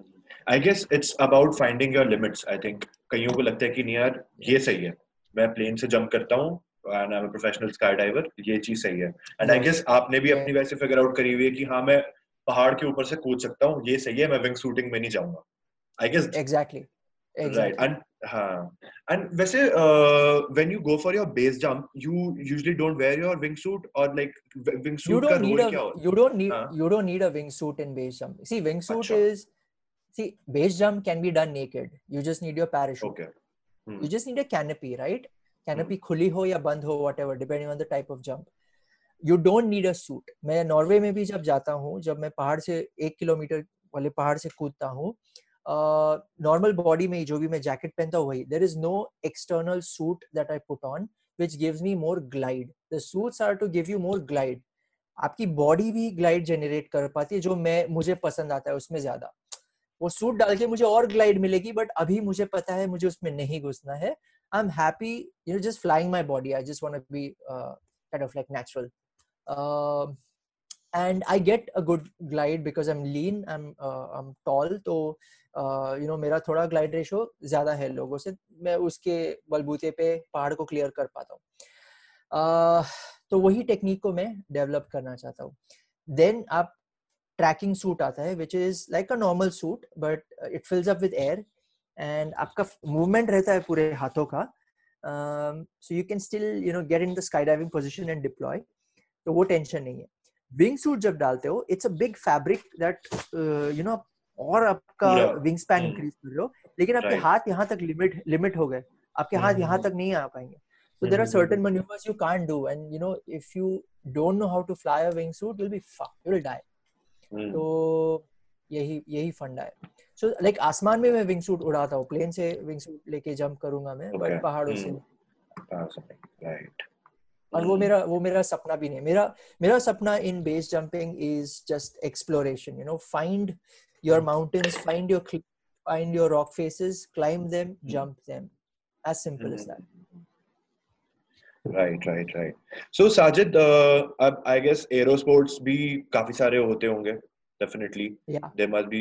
I guess it's about finding your limits. I think कईयों को लगता है कि नहीं यार ये सही है मैं प्लेन से जंप करता हूँ and I professional sky diver ये चीज़ सही है। एंड आई गेस आपने भी अपनी वैसे फिगर आउट करी हुई है कि हाँ मैं पहाड़ के ऊपर से कूद सकता हूँ। ये सही है मैं विंग शूटिंग में नहीं जाऊँगा। I guess exactly right and हाँ। एंड वैसे when you go for your base jump you usually don't wear your wing suit और लाइक विंग सूट का रोल क्या होता you don't need you don't need a wing suit in base jump see wing suit is see base jump can be done naked you just need your parachute okay you just need a canopy right canopy खुली हो या बंद हो whatever depending on the type of jump. You don't need a suit. मैं Norway में भी जब जाता हूँ जब मैं पहाड़ से एक किलोमीटर वाले पहाड़ से कूदता हूँ नॉर्मल बॉडी में जो भी मैं जैकेट पहनता हूँ वही। There is no external suit that I put on which gives me more glide the suits are to give you more glide आपकी बॉडी भी ग्लाइड जनरेट कर पाती है जो मैं मुझे पसंद आता है उसमें ज़्यादा। वो सूट डाल के मुझे और ग्लाइड मिलेगी बट अभी मुझे पता है मुझे उसमें नहीं घुसना है। I am happy you know just flying my body I just want to be kind of like natural. Um and i get a good glide because i'm lean i'm uh, i'm tall तो uh, you मेरा थोड़ा glide ratio ज़्यादा है लोगों से। मैं उसके बलबूते पे पहाड़ को क्लियर कर पाता हूँ। Uh, तो वही टेक्निक को मैं डेवलप करना चाहता हूँ। देन आप ट्रैकिंग सूट आता है which is like a normal suit but it fills up with air and आपका मूवमेंट रहता है पूरे हाथों का। So you can still you know get in the sky diving position and deploy तो वो टेंशन नहीं है। विंग सूट जब डालते हो it's a big fabric that you know और आपका विंग स्पैन हम्म, इंक्रीज कर लो लेकिन आपके right. हाथ यहाँ तक लिमिट लिमिट हो गए। आपके हाथ यहाँ हम्म, तक नहीं आ पाएँगे। So there are hmm, certain maneuvers you can't do and you know if you don't know how to fly a wingsuit you'll be fucked you'll die. तो यही यही फंडा है। सो so, लाइक like, आसमान में मैं विंग सूट उड़ाता हूँ प्लेन से विंग सूट लेके जंप करूँगा मैं Okay. बट पहाड़ों से Hmm. Something. Right. और वो Hmm. मेरा वो मेरा सपना भी नहीं मेरा मेरा सपना in base jumping is just exploration you know find your mountains find your find your rock faces climb them jump them as simple as that right, right. So Sajid, uh, अब guess aero sports भी काफ़ी सारे होते होंगे. Definitely, या there must be.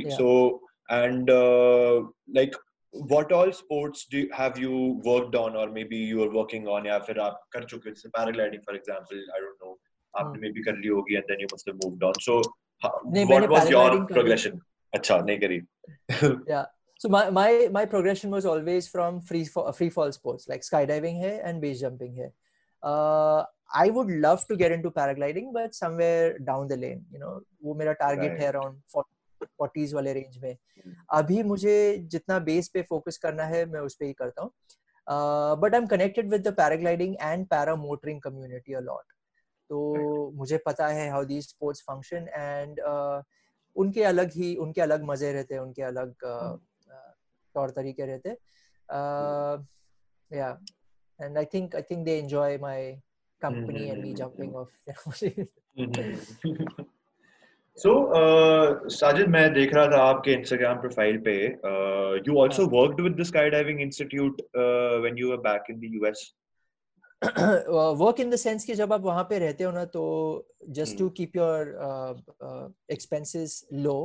Yeah. So and uh, like, what all sports do have you worked on, or maybe you are working on, या फिर आप कर चुके हो? जैसे paragliding, for example, I don't know. आपने Hmm. maybe कर ली होगी, and then you must have moved on. So, how, नहीं, what मैंने was your paragliding करी। progression? अच्छा, नहीं करी. [LAUGHS] yeah so my my my progression was always from free fall, free fall sports like skydiving here and base jumping here uh, i would love to get into paragliding but somewhere down the lane you know वो मेरा target है Right. around 40s वाले range में। Hmm. अभी मुझे जितना base पे focus करना है मैं उस पे ही करता हूँ। But I am connected with the paragliding and paramotoring community a lot तो मुझे पता है how the sports function and उनके अलग ही उनके अलग मज़े रहते हैं उनके अलग uh, तौर तरीके रहते या and I think I think they enjoy my company and me jumping off So, uh, Sajid, मैं देख रहा था आपके Instagram profile पे. Uh, you also worked with the skydiving institute uh, when you were back in the US. Work in the sense कि जब आप वहाँ पे रहते हो ना तो just to keep your expenses low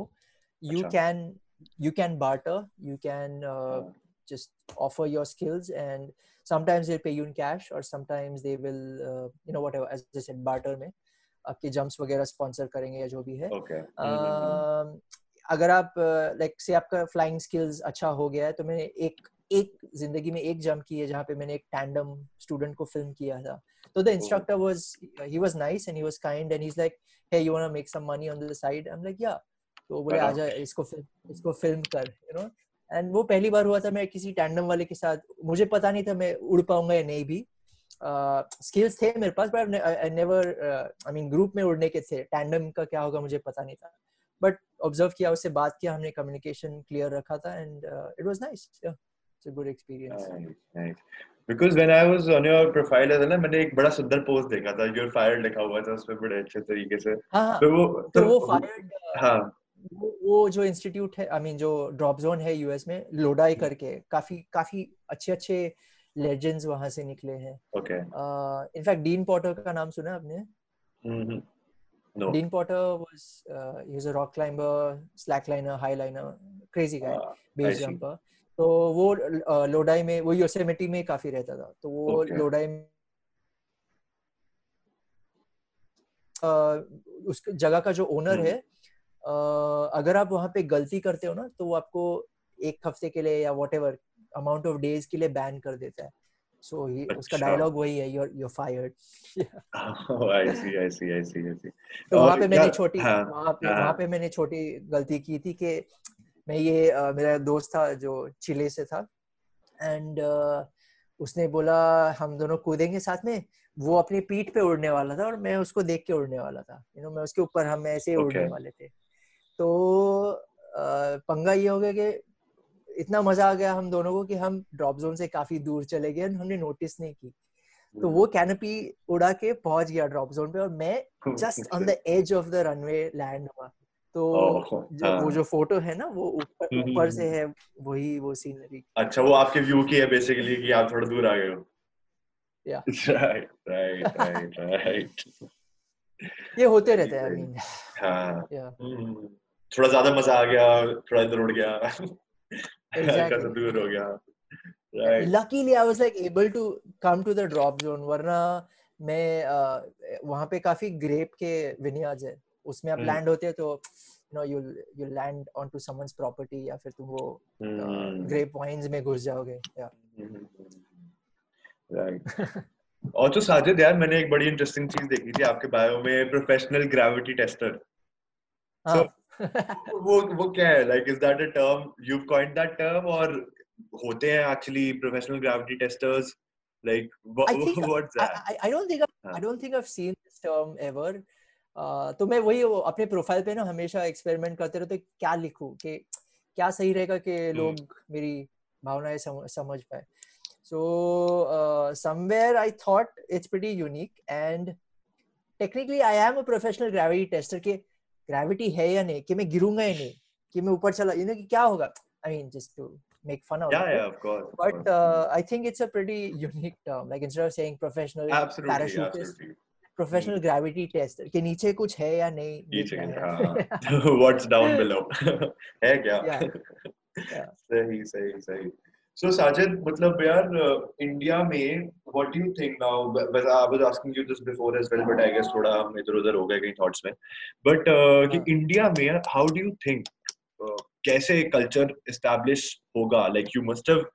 you अच्छा। Can you can barter you can uh, हाँ. just offer your skills and sometimes they'll pay you in cash or sometimes they will uh, you know whatever as I said barter में आपके jumps वगैरह sponsor करेंगे या जो भी है। Okay. Um, अगर आप लाइक से आपका फ्लाइंग स्किल्स अच्छा हो गया है तो मैंने एक एक ज़िंदगी में एक जंप की है जहाँ पे मैंने एक टैंडम स्टूडेंट को फ़िल्म किया था। तो the instructor was he was nice and he was kind and he is like hey you want to make some money on the side I am like yeah तो बोले आजा इसको film इसको film कर you know and वो पहली बार हुआ था मैं किसी टैंडम वाले के साथ मुझे पता नहीं था मैं उड़ पाऊँगा या नहीं भी। स्किल्स uh, थे मेरे पास but I never I mean group में उड़ने के थे। टैंडम का क्या होगा मुझे पता नहीं था। बट ऑब्ज़र्व किया उससे बात किया हमने कम्युनिकेशन क्लियर रखा था and it was nice it's a good experience because when I was on your profile ना मैंने एक बड़ा सुंदर पोस्ट देखा था योर फायर्ड लिखा हुआ था उसमें बड़े अच्छे तरीके से। हाँ, हाँ। तो वो तो, तो वो फायर्ड हाँ। वो, वो जो इंस्टीट्यूट है आई मीन जो ड्रॉप जोन है यूएस में लोडाई hmm. करके काफ़ी काफ़ी अच्छे अच्छे लेजेंड्स वहाँ से निकले हैं। ओके इनफैक्ट डीन पॉटर का नाम सुना आपने? No. Dean Potter was uh, he was a rock climber, slackliner, highliner, crazy guy, uh, base jumper. तो वो लोडाई में वो योसेमिटी में काफ़ी रहता था। तो वो okay. लोडाई में उस जगह का जो ओनर है अगर आप वहाँ पे गलती करते हो ना तो वो आपको एक हफ़्ते के लिए या whatever amount of days के लिए बैन कर देता है सो so, अच्छा. उसका डायलॉग वही है you you fired I see I see I see I see तो वहाँ पे मैंने छोटी हाँ, वहाँ पे वहाँ हाँ। पे मैंने छोटी गलती की थी कि मैं ये uh, मेरा दोस्त था जो चिले से था एंड uh, उसने बोला हम दोनों कूदेंगे साथ में वो अपनी पीठ पे उड़ने वाला था और मैं उसको देख के उड़ने वाला था यू नो मैं उसके ऊपर हम ऐसे okay. उड़ने वाले थे तो uh, पंगा ये हो गया कि इतना मज़ा आ गया हम दोनों को कि हम ड्रॉप जोन से काफ़ी दूर चले गए हमने नोटिस नहीं की। तो वो कैनपी उड़ा के पहुँच गया ड्रॉप जोन पे और मैं just on the edge of the runway land हुआ। तो जो हाँ. वो जो फ़ोटो है ना वो ऊपर हम्म, हम्म, ऊपर से हम्म। है वही वो सीनरी अच्छा वो आपके व्यू की है बेसिकली कि आप थोड़ा दूर आ गए हो। Yeah right right right right ये होते रहते हैं आई मीन हाँ। थोड़ा ज़्यादा मज़ा आ गया थोड़ा इधर उड़ गया। [LAUGHS] exactly. हो गया right. luckily i was like able to come to the drop zone वरना मैं वहाँ पे काफ़ी ग्रेप के विनियार्ड्स है उसमें आप लैंड hmm. होते हैं तो you know you you land on someone's property या फिर तुम वो ग्रेप uh, वाइन्स. में घुस जाओगे या राइट और तो साजिद यार मैंने एक बड़ी इंटरेस्टिंग चीज़ देखी थी आपके बायो में प्रोफेशनल ग्रेविटी टेस्टर वो वो क्या है? Like is that a term you coined that term और होते हैं actually professional gravity testers like what's that I don't think I don't think I have seen this term ever तो मैं वही अपने प्रोफ़ाइल पे ना हमेशा एक्सपेरिमेंट करते रहते क्या लिखूं कि क्या सही रहेगा कि लोग मेरी भावनाएँ समझ पाए। So somewhere I thought it's pretty unique and technically I am a professional gravity tester के ग्रेविटी है या नहीं कि मैं गिरूँगा या नहीं कि मैं ऊपर चला यू नो कि क्या होगा I mean just to make fun of yeah, it. Yeah, of course. But of course. uh, I think it's a pretty unique term. Like instead of saying professional absolutely, parachutist, absolutely. professional mm. gravity tester. कि नीचे कुछ है या नहीं? नीचे हाँ. What's down below? है क्या? Yeah. yeah. सही सही सही. So Sajid, मतलब यार इंडिया में what do you think now? But I was asking you this before as well, but I guess थोड़ा हम इधर उधर हो गए कहीं thoughts में. But uh, कि इंडिया में how do you think uh, कैसे कल्चर एस्टैब्लिश होगा? Like you must have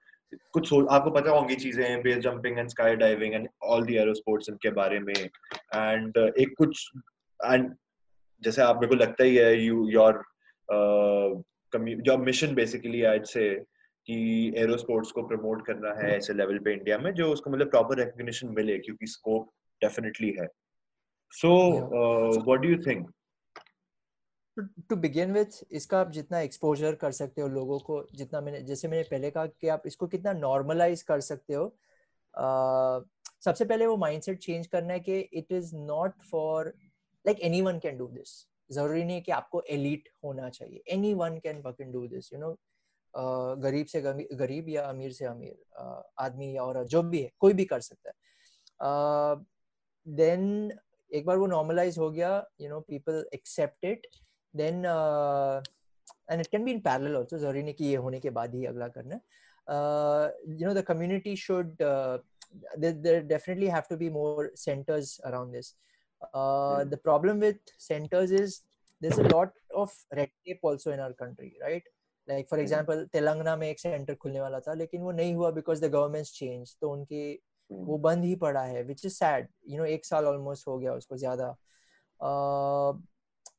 कुछ आपको पता होंगी चीज़ें base jumping and sky diving and all the aero sports इनके बारे में एंड uh, एक कुछ एंड जैसे आप मेरे को लगता ही है you your your mission basically आज से कि एरो स्पोर्ट्स को प्रमोट करना है ऐसे लेवल पे इंडिया में जो उसको मतलब प्रॉपर रिकग्निशन मिले क्योंकि स्कोप डेफिनेटली है। So what do you think to begin with इसका आप जितना एक्सपोजर कर सकते हो लोगों को जितना मैंने जैसे मैंने पहले कहा कि आप इसको कितना नॉर्मलाइज कर सकते हो uh, सबसे पहले वो माइंडसेट चेंज करना है कि it is not for like anyone can do this ज़रूरी नहीं है कि आपको एलिट होना चाहिए। Anyone can can do this you know गरीब से गरीब या अमीर से अमीर आदमी या औरत जो भी है कोई भी कर सकता है। देन एक बार वो नॉर्मलाइज हो गया you know people accept it then and it can be in parallel also ज़रूरी नहीं कि ये होने के बाद ही अगला करना। You know the community should there definitely have to be more centers around this uh, the problem with centers is there's a lot of red tape also in our country right? Like for example Telangana में एक centre खुलने वाला था लेकिन वो नहीं हुआ because the government change तो उनके Hmm. वो बंद ही पड़ा है which is sad you know एक साल ऑलमोस्ट हो गया उसको ज़्यादा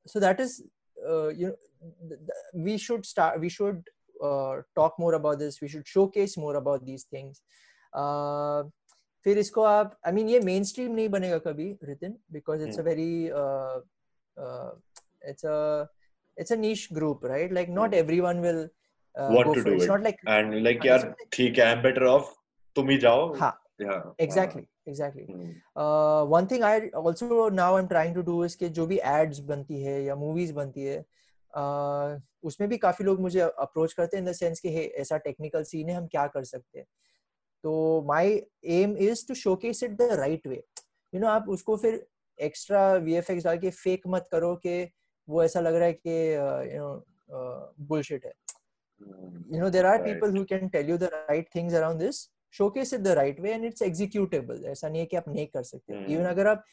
so that is you know we should start we should talk more about this we should showcase more about these things फिर इसको आप आई I मीन mean, ये मेन स्ट्रीम नहीं बनेगा कभी Ritin because it's a. Very it's a it's a niche group right like not Hmm. everyone will uh, Want to do it. it's not like And like, हाँ, ठीक है, I'm better off. तुम ही जाओ. हाँ Yeah. exactly exactly Hmm. uh, one thing i also now i'm trying to do is कि जो भी ads बनती है या movies बनती है uh, उसमें भी काफ़ी लोग मुझे अप्रोच करते हैं इन द सेंस कि hey, ऐसा टेक्निकल सीन है हम क्या कर सकते हैं तो my aim is to showcase it the right way you know आप उसको फिर एक्स्ट्रा वीएफएक्स डाल के फेक मत करो कि वो ऐसा लग रहा है कि यू नो बुलशिट है। You know there are people who can tell you the right things around this showcase it the right way and it's executable ऐसा नहीं है कि आप नहीं कर सकते। hmm. इवन अगर आप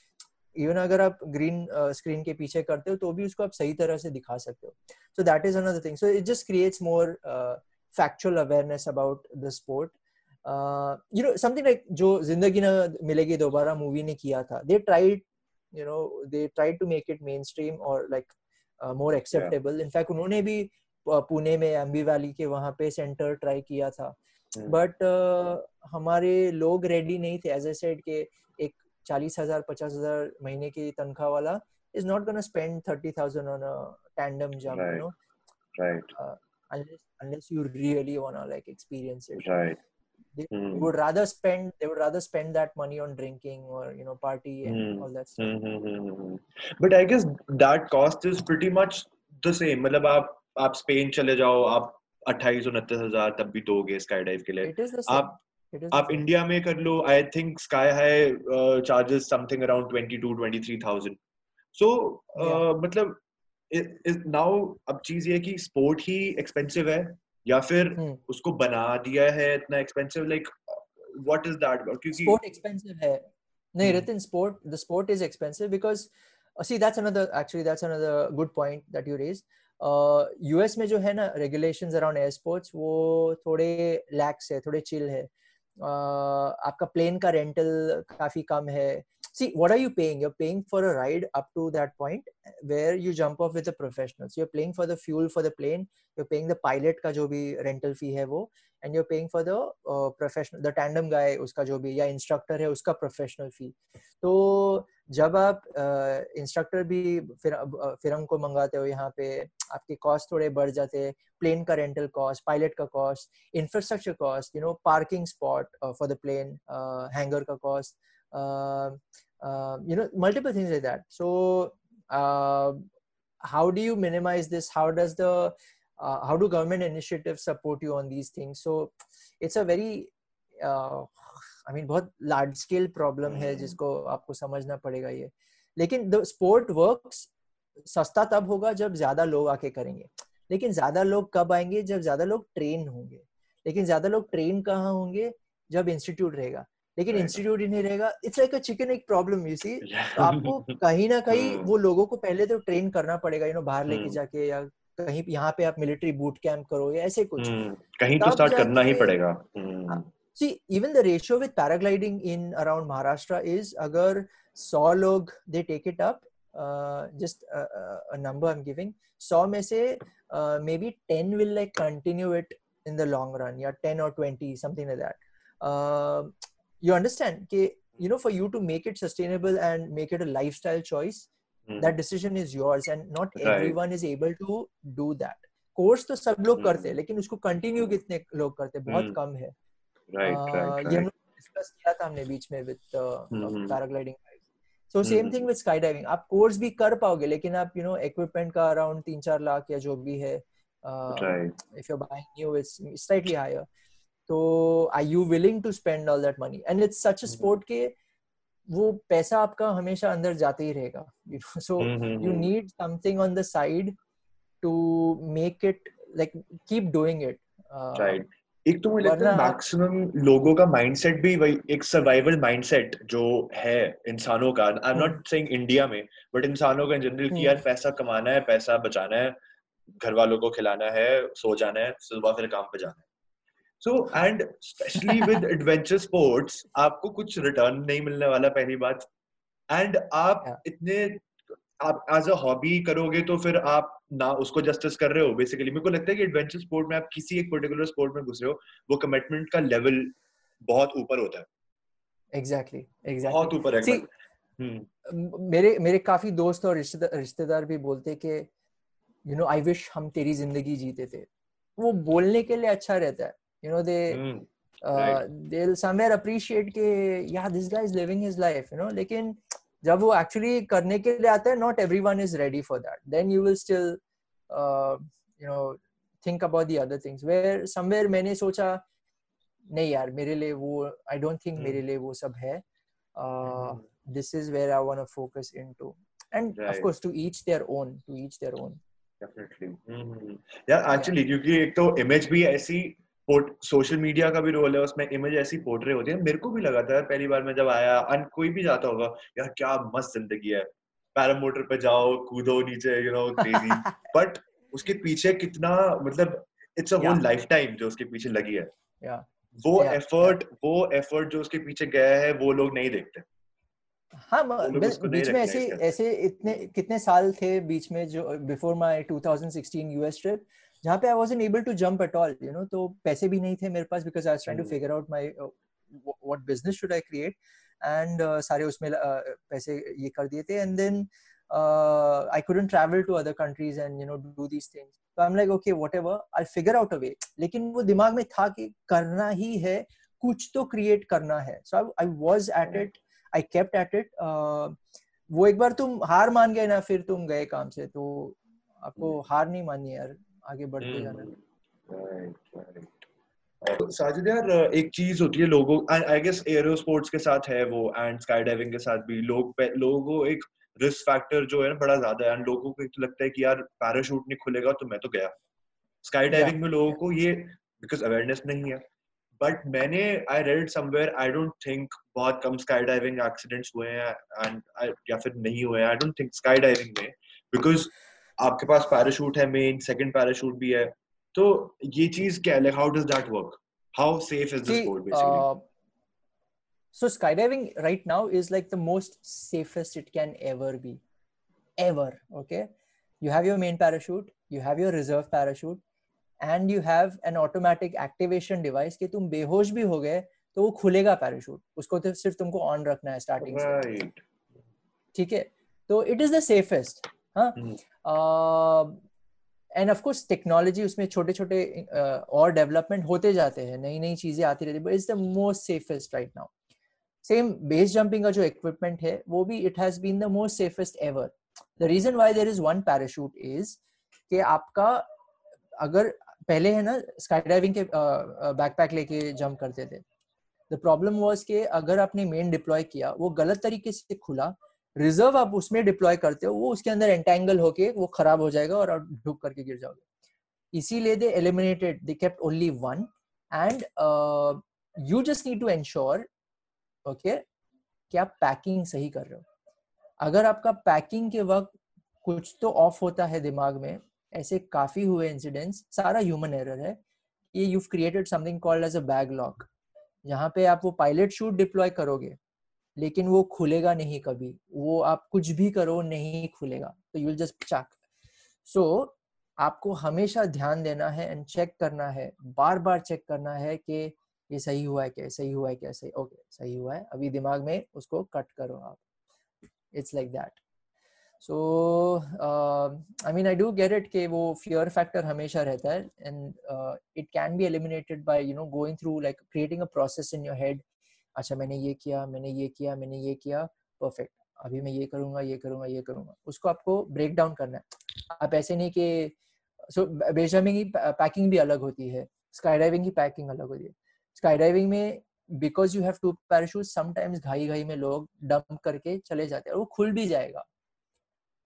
इवन अगर आप ग्रीन स्क्रीन uh, के पीछे करते हो तो भी उसको आप सही तरह से दिखा सकते हो। So that is another thing so it just creates more factual awareness about the sport you know something like जो ज़िंदगी ना मिलेगी दोबारा मूवी ने किया था। They tried you know they tried to make it mainstream और like more acceptable. In fact उन्होंने भी uh, Pune में एम्बी वैली के वहाँ पे सेंटर ट्राई किया था. Hmm. बट हमारे लोग रेडी नहीं थे. एज ए सेड के एक चालीस हज़ार पचास हज़ार महीने की तनख्वाह वाला is not gonna spend thirty thousand on tandem jump you know Right. unless unless you really wanna like experience it. Right. They Hmm. would rather spend they would rather spend that money on drinking or you know party and Hmm. all that stuff Hmm, hmm, hmm, hmm, hmm. But I guess that cost is pretty much the same. मतलब आप आप Spain चले जाओ आप अट्ठाईस उनतीस हज़ार तब भी दोगे स्काई डाइव के लिए it is the same आप आप इंडिया में कर लो I think sky high charges something around 22 23000 so मतलब नाउ अब चीज़ ये है कि स्पोर्ट ही एक्सपेंसिव है या फिर हम्म। उसको बना दिया है इतना expensive like what is that about क्योंकि स्पोर्ट एक्सपेंसिव है। नहीं Ratan sport the sport is expensive because see that's another actually that's another good point that you raise US में जो है ना रेगुलेशन अराउंड एयर स्पोर्ट्स वो थोड़े lax है थोड़े चिल है। uh, आपका प्लेन का रेंटल काफ़ी कम है। See what are you paying you're paying for a ride up to that point where you jump off with the professionals you're paying for the fuel for the plane you're paying the pilot का जो भी rental fee है वो and you're paying for the uh, professional the tandem guy उसका जो भी या instructor है उसका professional fee तो जब आप इंस्ट्रक्टर भी फिर अ, फिर हमको मंगाते हो यहाँ पे आपके कॉस्ट थोड़े बढ़ जाते हैं प्लेन का रेंटल कॉस्ट पायलट का cost infrastructure cost you know parking spot for the plane hangar का cost you know multiple things like that so uh, how do you minimize this how does the uh, how do government initiatives support you on these things so it's a very uh, I mean बहुत large scale problem है Hmm. जिसको आपको समझना पड़ेगा ये लेकिन the sport works सस्ता तब होगा जब ज़्यादा लोग आके करेंगे लेकिन ज़्यादा लोग कब आएँगे जब ज़्यादा लोग ट्रेन होंगे लेकिन ज़्यादा लोग ट्रेन कहाँ होंगे जब इंस्टीट्यूट रहेगा लेकिन इंस्टीट्यूट ही नहीं रहेगा। It's like a chicken egg problem you see आपको कहीं ना कहीं hmm. वो लोगों को पहले तो ट्रेन करना पड़ेगा यू नो बाहर लेके hmm. जाके या कहीं यहाँ पे आप मिलिट्री बूट कैंप करो या ऐसे कुछ। hmm. कहीं तो स्टार्ट करना ही पड़ेगा। See even the ratio with paragliding in around Maharashtra is अगर 100 लोग they take it up just number I am giving 100 में से maybe ten will like continue it in the long run या 10 और 20 something like that 20 something like that uh, you understand कि you know for you to make it sustainable and make it a lifestyle choice hmm, that decision is yours and not Right. everyone is able to do that course तो सब लोग करते हैं Hmm. लेकिन उसको continue कितने लोग करते हैं बहुत Hmm. कम है right Uh, ये हम डिस्कस किया था हमने बीच में with hmm. Paragliding so same hmm. Thing with sky diving आप कोर्स भी कर पाओगे लेकिन आप यू नो इक्विपमेंट का अराउंड तीन चार लाख या जो भी है right if you're buying new it's slightly so are you willing to spend all that money? And it's such a Mhm. के वो पैसा आपका हमेशा अंदर जाते ही रहेगा हम्म, need something on the side to make it like keep doing it. Uh, right. एक तो मुझे लगता है मैक्सिमम लोगों का माइंडसेट भी वही एक सर्वाइवल माइंडसेट जो है इंसानों का। I am not saying India में बट इंसानों का इन जनरल कि। यार पैसा कमाना है पैसा बचाना है घर वालों को खिलाना है सो जाना है सुबह फिर काम पे जाना है। So and specially with adventure sports आपको कुछ रिटर्न नहीं मिलने वाला पहली बात। एंड आप Yeah. इतने आप एज अ हॉबी करोगे तो फिर आप ना उसको जस्टिस कर रहे हो बेसिकली मेरे को लगता है कि एडवेंचर स्पोर्ट में आप किसी एक पर्टिकुलर स्पोर्ट में घुस रहे हो वो कमिटमेंट का लेवल बहुत ऊपर होता है। एग्जैक्टली एग्जैक्टली बहुत ऊपर है See, हम्म, मेरे मेरे काफ़ी दोस्त और रिश्तेदार रिश्तेदार भी बोलते कि यू नो आई विश हम तेरी ज़िंदगी जीते थे। वो बोलने के लिए अच्छा रहता है। You know they hmm, they will somewhere appreciate के या this guy is living his life you know लेकिन जब वो एक्चुअली करने के लिए आता है not everyone is ready for that then you will still you know think about the other things where somewhere मैंने सोचा नहीं यार मेरे लिए वो आई डोंट थिंक मेरे हम्म। लिए वो सब है uh, hmm, this is where I want to focus into. And of Right. course, to each their own, to each their own. definitely. हम्म, यार एक्चुअली क्योंकि एक तो इमेज भी ऐसी सोशल मीडिया का भी रोल है उसमें इमेज ऐसी पोर्ट्रे होती है। मेरे को भी लगा था यार पहली बार मैं जब आया अन कोई भी जाता होगा यार क्या मस्त ज़िंदगी है। पैरामोटर पे जाओ कूदो नीचे यू नो क्रेजी बट उसके पीछे कितना मतलब it's a whole lifetime जो उसके पीछे लगी है। Yeah. वो एफर्ट Yeah, वो एफर्ट जो उसके पीछे गया है वो लोग नहीं देखते। हाँ बीच में ऐसे ऐसे इतने कितने साल थे बीच में जो बिफोर माय 2016 यूएस ट्रिप जहाँ पे I wasn't able to jump at all you know तो पैसे भी नहीं थे मेरे पास because I was trying to Hmm. Figure out my what business should I create and सारे उसमें uh, पैसे ये कर दिए थे and then I couldn't travel to other countries and you know do these things. So i'm like okay whatever i'll figure out a way. लेकिन वो दिमाग में था कि करना ही है कुछ तो क्रिएट करना है। So I, I was at Right. it I kept at it uh, वो एक बार तुम हार मान गए ना फिर तुम गए काम से तो आपको हार नहीं माननी यार। आगे बढ़ते जाना तो साजिद यार, एक चीज़ होती है लोगों आई गेस एरो स्पोर्ट्स के साथ है वो एंड स्काई डाइविंग के साथ भी। लोग लोगों को एक रिस्क फैक्टर जो है ना बड़ा ज़्यादा है एंड लोगों को एक तो लगता है कि यार पैराशूट नहीं खुलेगा तो मैं तो गया। स्काई डाइविंग में लोगों को ये बिकॉज़ अवेयरनेस नहीं है। बट मैंने I read somewhere I don't think बहुत कम स्काई डाइविंग एक्सीडेंट्स हुए हैं एंड या फिर नहीं हुए I don't think sky diving में बिकॉज़ आपके पास पैराशूट है मेन सेकंड पैराशूट भी है। तो ये चीज़ क्या है? Like how does that work how safe is this sport basically so sky diving right now is like the most safest it can ever be ever okay you have your main parachute you have your reserve parachute and you have an automatic activation device कि तुम बेहोश भी हो गए तो वो खुलेगा parachute उसको तो सिर्फ़ तुमको ऑन रखना है स्टार्टिंग से। ठीक है? तो इट इज़ द सेफेस्ट हाँ? Hmm. And of course technology उसमें छोटे छोटे और डेवलपमेंट होते जाते हैं नई नई चीज़ें आती रहती है but it's the most safest right now same base jumping का जो इक्विपमेंट है, वो भी it has been the most safest ever the reason why there is one parachute is कि आपका, अगर पहले है ना स्काई डाइविंग के बैकपैक लेके जंप करते थे। द प्रॉब्लम वॉज़ के अगर आपने मेन डिप्लॉय किया, वो गलत तरीके से खुला रिज़र्व आप उसमें डिप्लॉय करते हो, वो उसके अंदर एंटेंगल होके वो खराब हो जाएगा और आप ढुक करके गिर जाओगे। इसीलिए they eliminated they kept only one and you just need to ensure okay कि आप पैकिंग सही कर रहे हो। अगर आपका पैकिंग के वक्त कुछ तो ऑफ़ होता है दिमाग में, ऐसे काफ़ी हुए इंसिडेंट्स सारा ह्यूमन एरर है ये you created something called as a bag lock जहाँ पे आप वो पायलट शूट डिप्लॉय करोगे लेकिन वो खुलेगा नहीं कभी। वो आप कुछ भी करो, नहीं खुलेगा। तो यू जस्ट चक सो आपको हमेशा ध्यान देना है एंड चेक करना है। बार बार चेक करना है कि ये सही हुआ है क्या, सही हुआ है क्या, सही ओके सही हुआ है। अभी दिमाग में उसको कट करो आप। It's like that so I mean I do get it कि वो फियर फैक्टर हमेशा रहता है। And it can be eliminated by you know going through like creating a process in your head अच्छा मैंने ये किया, मैंने ये किया, मैंने ये किया परफेक्ट अभी मैं ये करूँगा ये करूँगा ये करूँगा। उसको आपको ब्रेक डाउन करना है। आप ऐसे नहीं कि सो बेजमिंग की पैकिंग भी अलग होती है। स्काई डाइविंग की पैकिंग अलग होती है। स्काई डाइविंग में because you have to parachute sometimes घाई घाई में लोग डंप करके चले जाते हैं वो खुल भी जाएगा।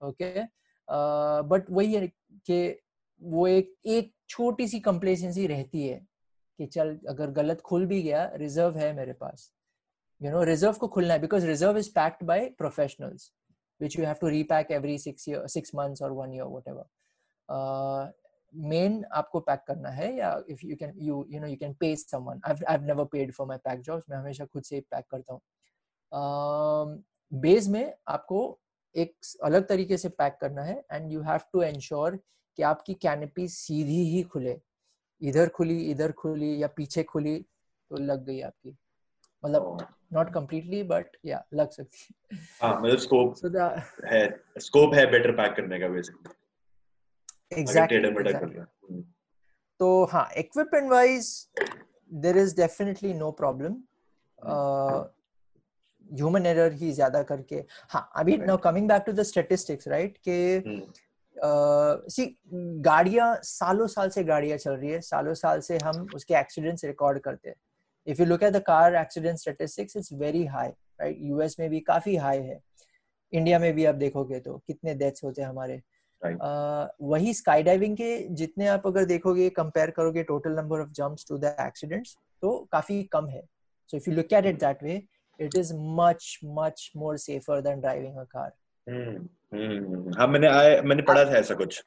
ओके बट वही है कि वो एक एक छोटी सी कंप्लेसेंसी रहती है कि चल, अगर गलत खुल भी गया रिज़र्व है मेरे पास। You know, reserve को खुलना है because reserve is packed by professionals, which you have to repack every six year, six months or one year, whatever. Main आपको पैक करना है, या if you can you you know you can pay someone I never paid for my pack jobs मैं हमेशा खुद से pack करता हूँ. बेस में आपको एक अलग तरीके से पैक करना है and you have to ensure कि आपकी कैनपी सीधी ही खुले. इधर खुली इधर खुली, या पीछे खुली तो लग गई आपकी. मतलब नॉट कंप्लीटली बट या लग सकती है हाँ मतलब स्कोप so है स्कोप है बेटर पैक करने का बेसिकली एग्जैक्टली तो हाँ equipment wise there is definitely no problem human error ही ज़्यादा करके। हाँ अभी now coming back to the statistics right के सी गाड़ियाँ सालों साल से गाड़ियाँ चल रही है। सालों साल से हम उसके एक्सीडेंट्स रिकॉर्ड करते हैं। If you look at the car accident statistics it's very high right US में भी काफ़ी हाई है। इंडिया में भी आप देखोगे तो कितने डेथ्स होते हैं हमारे। Right. uh, वही स्काई डाइविंग के जितने आप अगर देखोगे कंपेयर करोगे total number of jumps to the accidents तो काफ़ी कम है। So if you look at it that way it is much much more safer than driving a car हाँ मैंने आए मैंने पढ़ा था ऐसा कुछ।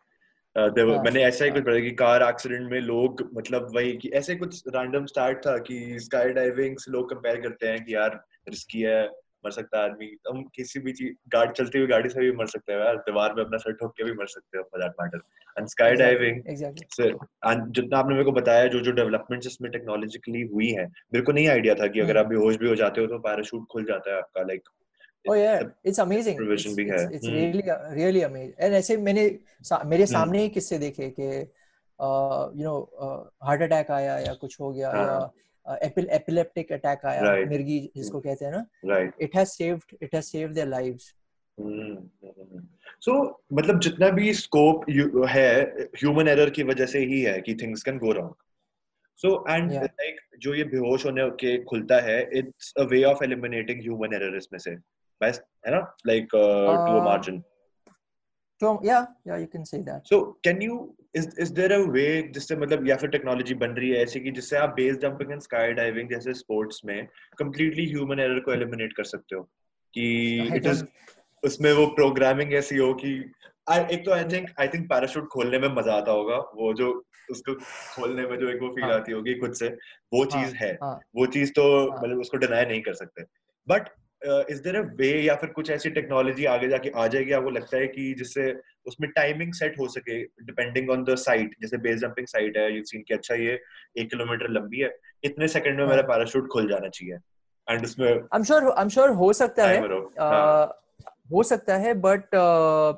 Uh, हाँ, मैंने ऐसा ही कुछ हाँ। पढ़ा कि कार एक्सीडेंट में लोग मतलब वही कि ऐसे कुछ रैंडम स्टार्ट था कि स्काई डाइविंग से लोग कंपेयर करते हैं कि यार रिस्की है मर सकता है आदमी हम किसी भी चीज़ गाड़ी चलती हुई गाड़ी से भी मर सकते हैं यार दीवार में अपना सर ठोक के भी मर सकते हो for that matter and sky diving exactly से जितना आपने मेरे को बताया जो जो डेवलपमेंट्स इसमें टेक्नोलॉजिकली हुई है मेरे को नहीं आइडिया था कि अगर हम्म। आप बेहोश भी हो जाते हो तो पैराशूट खुल जाता है आपका like Oh yeah, it's amazing. provision It's, भी it's, है। it's hmm. really really amazing. And ऐसे मैंने मेरे हम्म। सामने ही किस्से देखे कि यू नो हार्ट अटैक आया या कुछ हो गया हाँ। या एपिलेप्टिक अटैक आया Right. मिर्गी जिसको कहते हैं ना right it has saved it has saved their lives so मतलब जितना भी स्कोप है ह्यूमन एरर की वजह से ही है कि things can go wrong so and like जो ये बेहोश होने के खुलता है it's a way of eliminating human error इसमें से बस है ना like to a Uh, margin So yeah, yeah, you can say that. So can you is is there a way जिससे मतलब या फिर टेक्नोलॉजी बन रही है ऐसी कि जिससे आप base jumping and sky diving जैसे स्पोर्ट्स में कंप्लीटली ह्यूमन एरर को एलिमिनेट कर सकते हो कि इट इज़ उसमें वो प्रोग्रामिंग ऐसी हो कि I, एक तो I think I think parachute खोलने में मज़ा आता होगा वो जो उसको खोलने में जो एक वो फील हाँ। आती होगी खुद से वो हाँ, चीज़ है हाँ। वो चीज़ तो हाँ। मतलब उसको डिनाई नहीं कर सकते but is there a way या फिर कुछ ऐसी टेक्नोलॉजी आगे जाके आ जाएगी आपको लगता है कि जिससे उसमें टाइमिंग सेट हो सके डिपेंडिंग ऑन द साइट जैसे बेस जंपिंग साइट है यू सीन कि अच्छा ये एक किलोमीटर लंबी है इतने सेकंड में हाँ। मेरा पैराशूट खुल जाना चाहिए। एंड उसमें I'm sure I'm sure हो सकता है। हो हाँ, uh, हो सकता है but uh,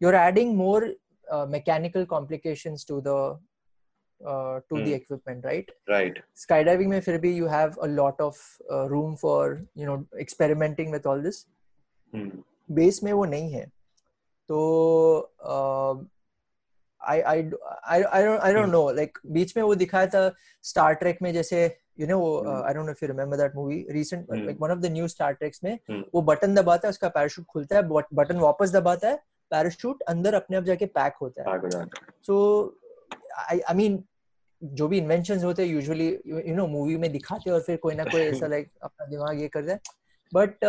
you're adding more uh, mechanical complications to the uh, to the Hmm. equipment right? Right skydiving में फिर भी you have a lot of uh, room for you know experimenting with all this. Hmm base में वो नहीं है. तो I I I I don't I don't know like बीच में वो दिखाया था स्टार ट्रेक में जैसे you know. I don't know if you remember that movie recent. Like one of the new Star Treks में Hmm. वो बटन दबाता है उसका पैराशूट खुलता है बटन वापस दबाता है पैराशूट अंदर अपने आप जाके पैक होता है। सो आई आई मीन जो भी इन्वेंशन होते हैं यूजुअली यू नो मूवी में दिखाते हैं और फिर कोई ना कोई ऐसा [LAUGHS] लाइक अपना दिमाग ये करता है but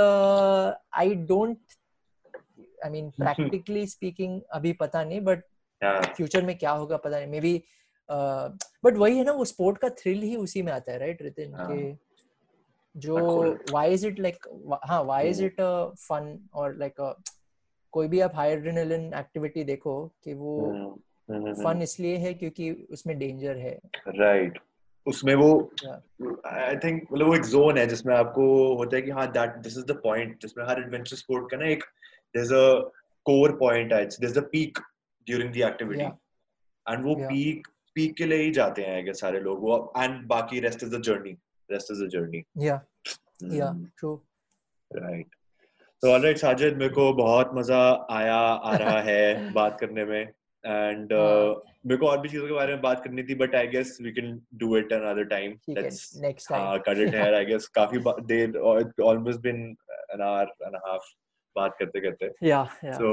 I don't I mean practically speaking अभी पता नहीं बट फ्यूचर में क्या होगा पता नहीं मे बी बट वही है ना वो स्पोर्ट का थ्रिल ही उसी में आता है राइट रितिन हाँ। के जो. व्हाई इज़ इट लाइक हाँ व्हाई इज़। इट फन और लाइक कोई भी आप हाई एड्रेनालिन एक्टिविटी देखो कि वो हम्म, फन इसलिए है क्योंकि उसमें डेंजर है। राइट उसमें वो आई थिंक मतलब वो एक जोन है जिसमें आपको होता है कि हाँ that this is the point जिसमें हर एडवेंचर स्पोर्ट का ना एक there is a core point है there is a peak during the activity and वो पीक पीक के लिए ही जाते हैं आगे सारे लोग। वो एंड बाकी rest is the journey rest is the journey yeah yeah. True right तो ऑलराइट साजिद मेरे को बहुत मज़ा आया आ रहा है [LAUGHS] बात करने में। एंड हाँ। मेरे को और भी चीज़ों के बारे में बात करनी थी but I guess we can do it another time let's next time cut it here I guess काफ़ी देर almost been an hour and half बात करते करते। या या so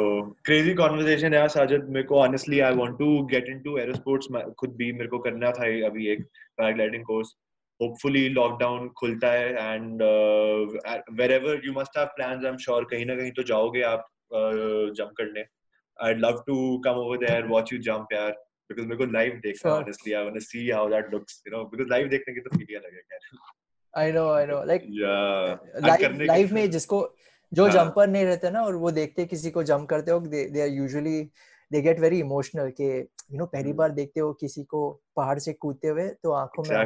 crazy conversation यार साजिद मेरे को honestly I want to get into aerosports. मैं- खुद भी मेरे को करना था ये अभी एक पैराग्लाइडिंग कोर्स hopefully lockdown खुलता है and uh, wherever you must have plans I'm sure कहीं ना कहीं तो जाओगे आप जंप करने। I'd love to come over there, watch you jump, यार. Because मेरे को live देखना, Sure. honestly, I want to see how that looks, you know. Because live देखने की तो फील ही है, यार. I know, I know. Like Yeah. Live की- में जिसको जो हाँ. जंपर नहीं रहते ना और वो देखते किसी को जंप करते हो they are usually they get very emotional के यू नो पहली हम्म। बार देखते हो किसी को पहाड़ से कूदते हुए तो आँखों में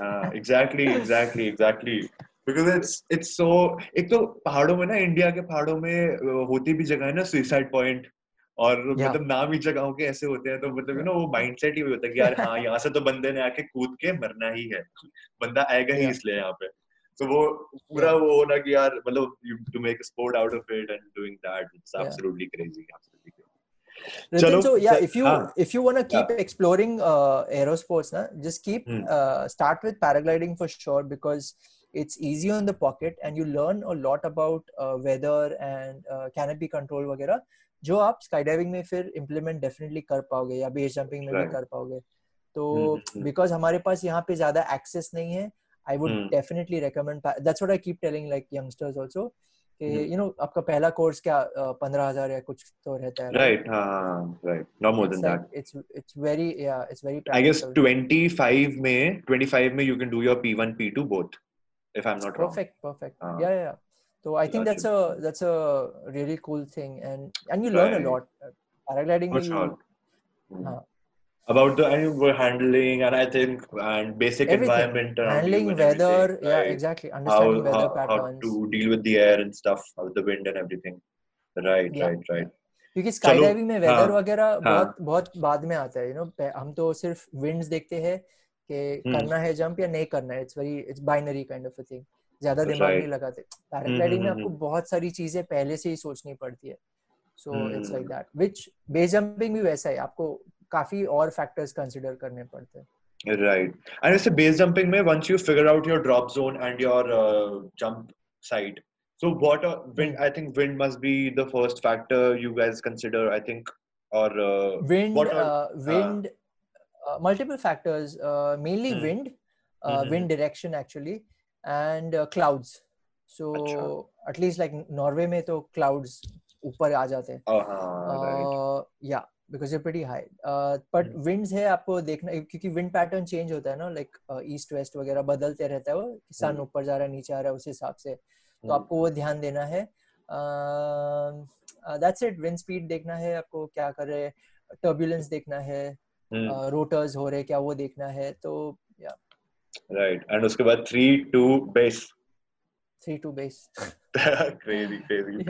हाँ exactly exactly exactly because it's it's so एक तो पहाड़ों में ना इंडिया के पहाड़ों में होती भी जगह है ना सुसाइड पॉइंट और Yeah. मतलब नाम ही जगहों के ऐसे होते हैं तो मतलब यू नो वो माइंडसेट ही होता है कि यार हाँ यहाँ से तो बंदे ने आके कूद के मरना ही है बंदा आएगा ही Yeah. इसलिए यहाँ पे तो वो पूरा. वो होना कि यार मतलब to make sport out of it and doing that it's Yeah. Absolutely crazy absolutely Ritin, so yeah, if you हाँ. if you want to keep yeah. exploring uh, aerosports, na, just keep Hmm. uh, start with paragliding for sure because it's easy on the pocket and you learn a lot about uh, weather and uh, canopy control वगैरह जो आप skydiving में फिर implement definitely कर पाओगे या base jumping में भी. कर पाओगे तो हम्म, हम्म. because हमारे पास यहाँ पे ज़्यादा access नहीं है I would Hmm. definitely recommend pa- that's what I keep telling like youngsters also कि Hmm. you know आपका पहला कोर्स क्या पंद्रह हज़ार या कुछ तो रहता है राइट हाँ right no more than that it's it's very yeah it's very I guess practical. 25 May, 25 May you can do your P1, P2 both, if I'm not wrong. perfect perfect Uh, yeah yeah so I think that that's a that's a really cool thing and and you learn a Right. lot paragliding For में sure. you Mm. हाँ. About the and we're handling and I think and basic Everything. environment around handling you and weather everything, yeah right? exactly How, understanding weather how, how patterns to deal with the air and stuff, how the wind and everything. Right, Yeah. right, right. क्योंकि sky चलो, diving में weather हाँ, वगैरह हाँ. बहुत बहुत बाद में आता है यू नो हम तो सिर्फ विंड्स देखते हैं कि हम्म. करना है जंप या नहीं करना है it's very it's binary kind of a thing ज़्यादा दिमाग नहीं लगाते। पैराग्लाइडिंग में आपको बहुत सारी चीज़ें पहले से ही सोचनी पड़ती है। So it's like that which base jumping भी वैसा है आपको काफ़ी और फैक्टर्स कंसीडर करने पड़ते हैं। राइट एंड ऐसे बेस जंपिंग में once you figure out your drop zone and your jump site so what wind I think wind must be the first factor you guys consider I think और wind wind multiple factors mainly wind wind direction actually and clouds so at least like Norway में तो clouds ऊपर आ जाते हैं। या because you pretty high but winds है आपको देखना क्योंकि विंड पैटर्न चेंज होता है ना लाइक ईस्ट वेस्ट वगैरह बदलते रहता है वो सन hmm. ऊपर जा रहा है नीचे आ रहा है उस हिसाब से। तो hmm. आपको वो ध्यान देना है। दैट्स इट विंड स्पीड देखना है आपको क्या कर रहे हैं। टर्बुलेंस देखना है। hmm. uh, रोटर्स हो रहे क्या वो देखना है। तो या राइट एंड उसके बाद three two base three two base crazy crazy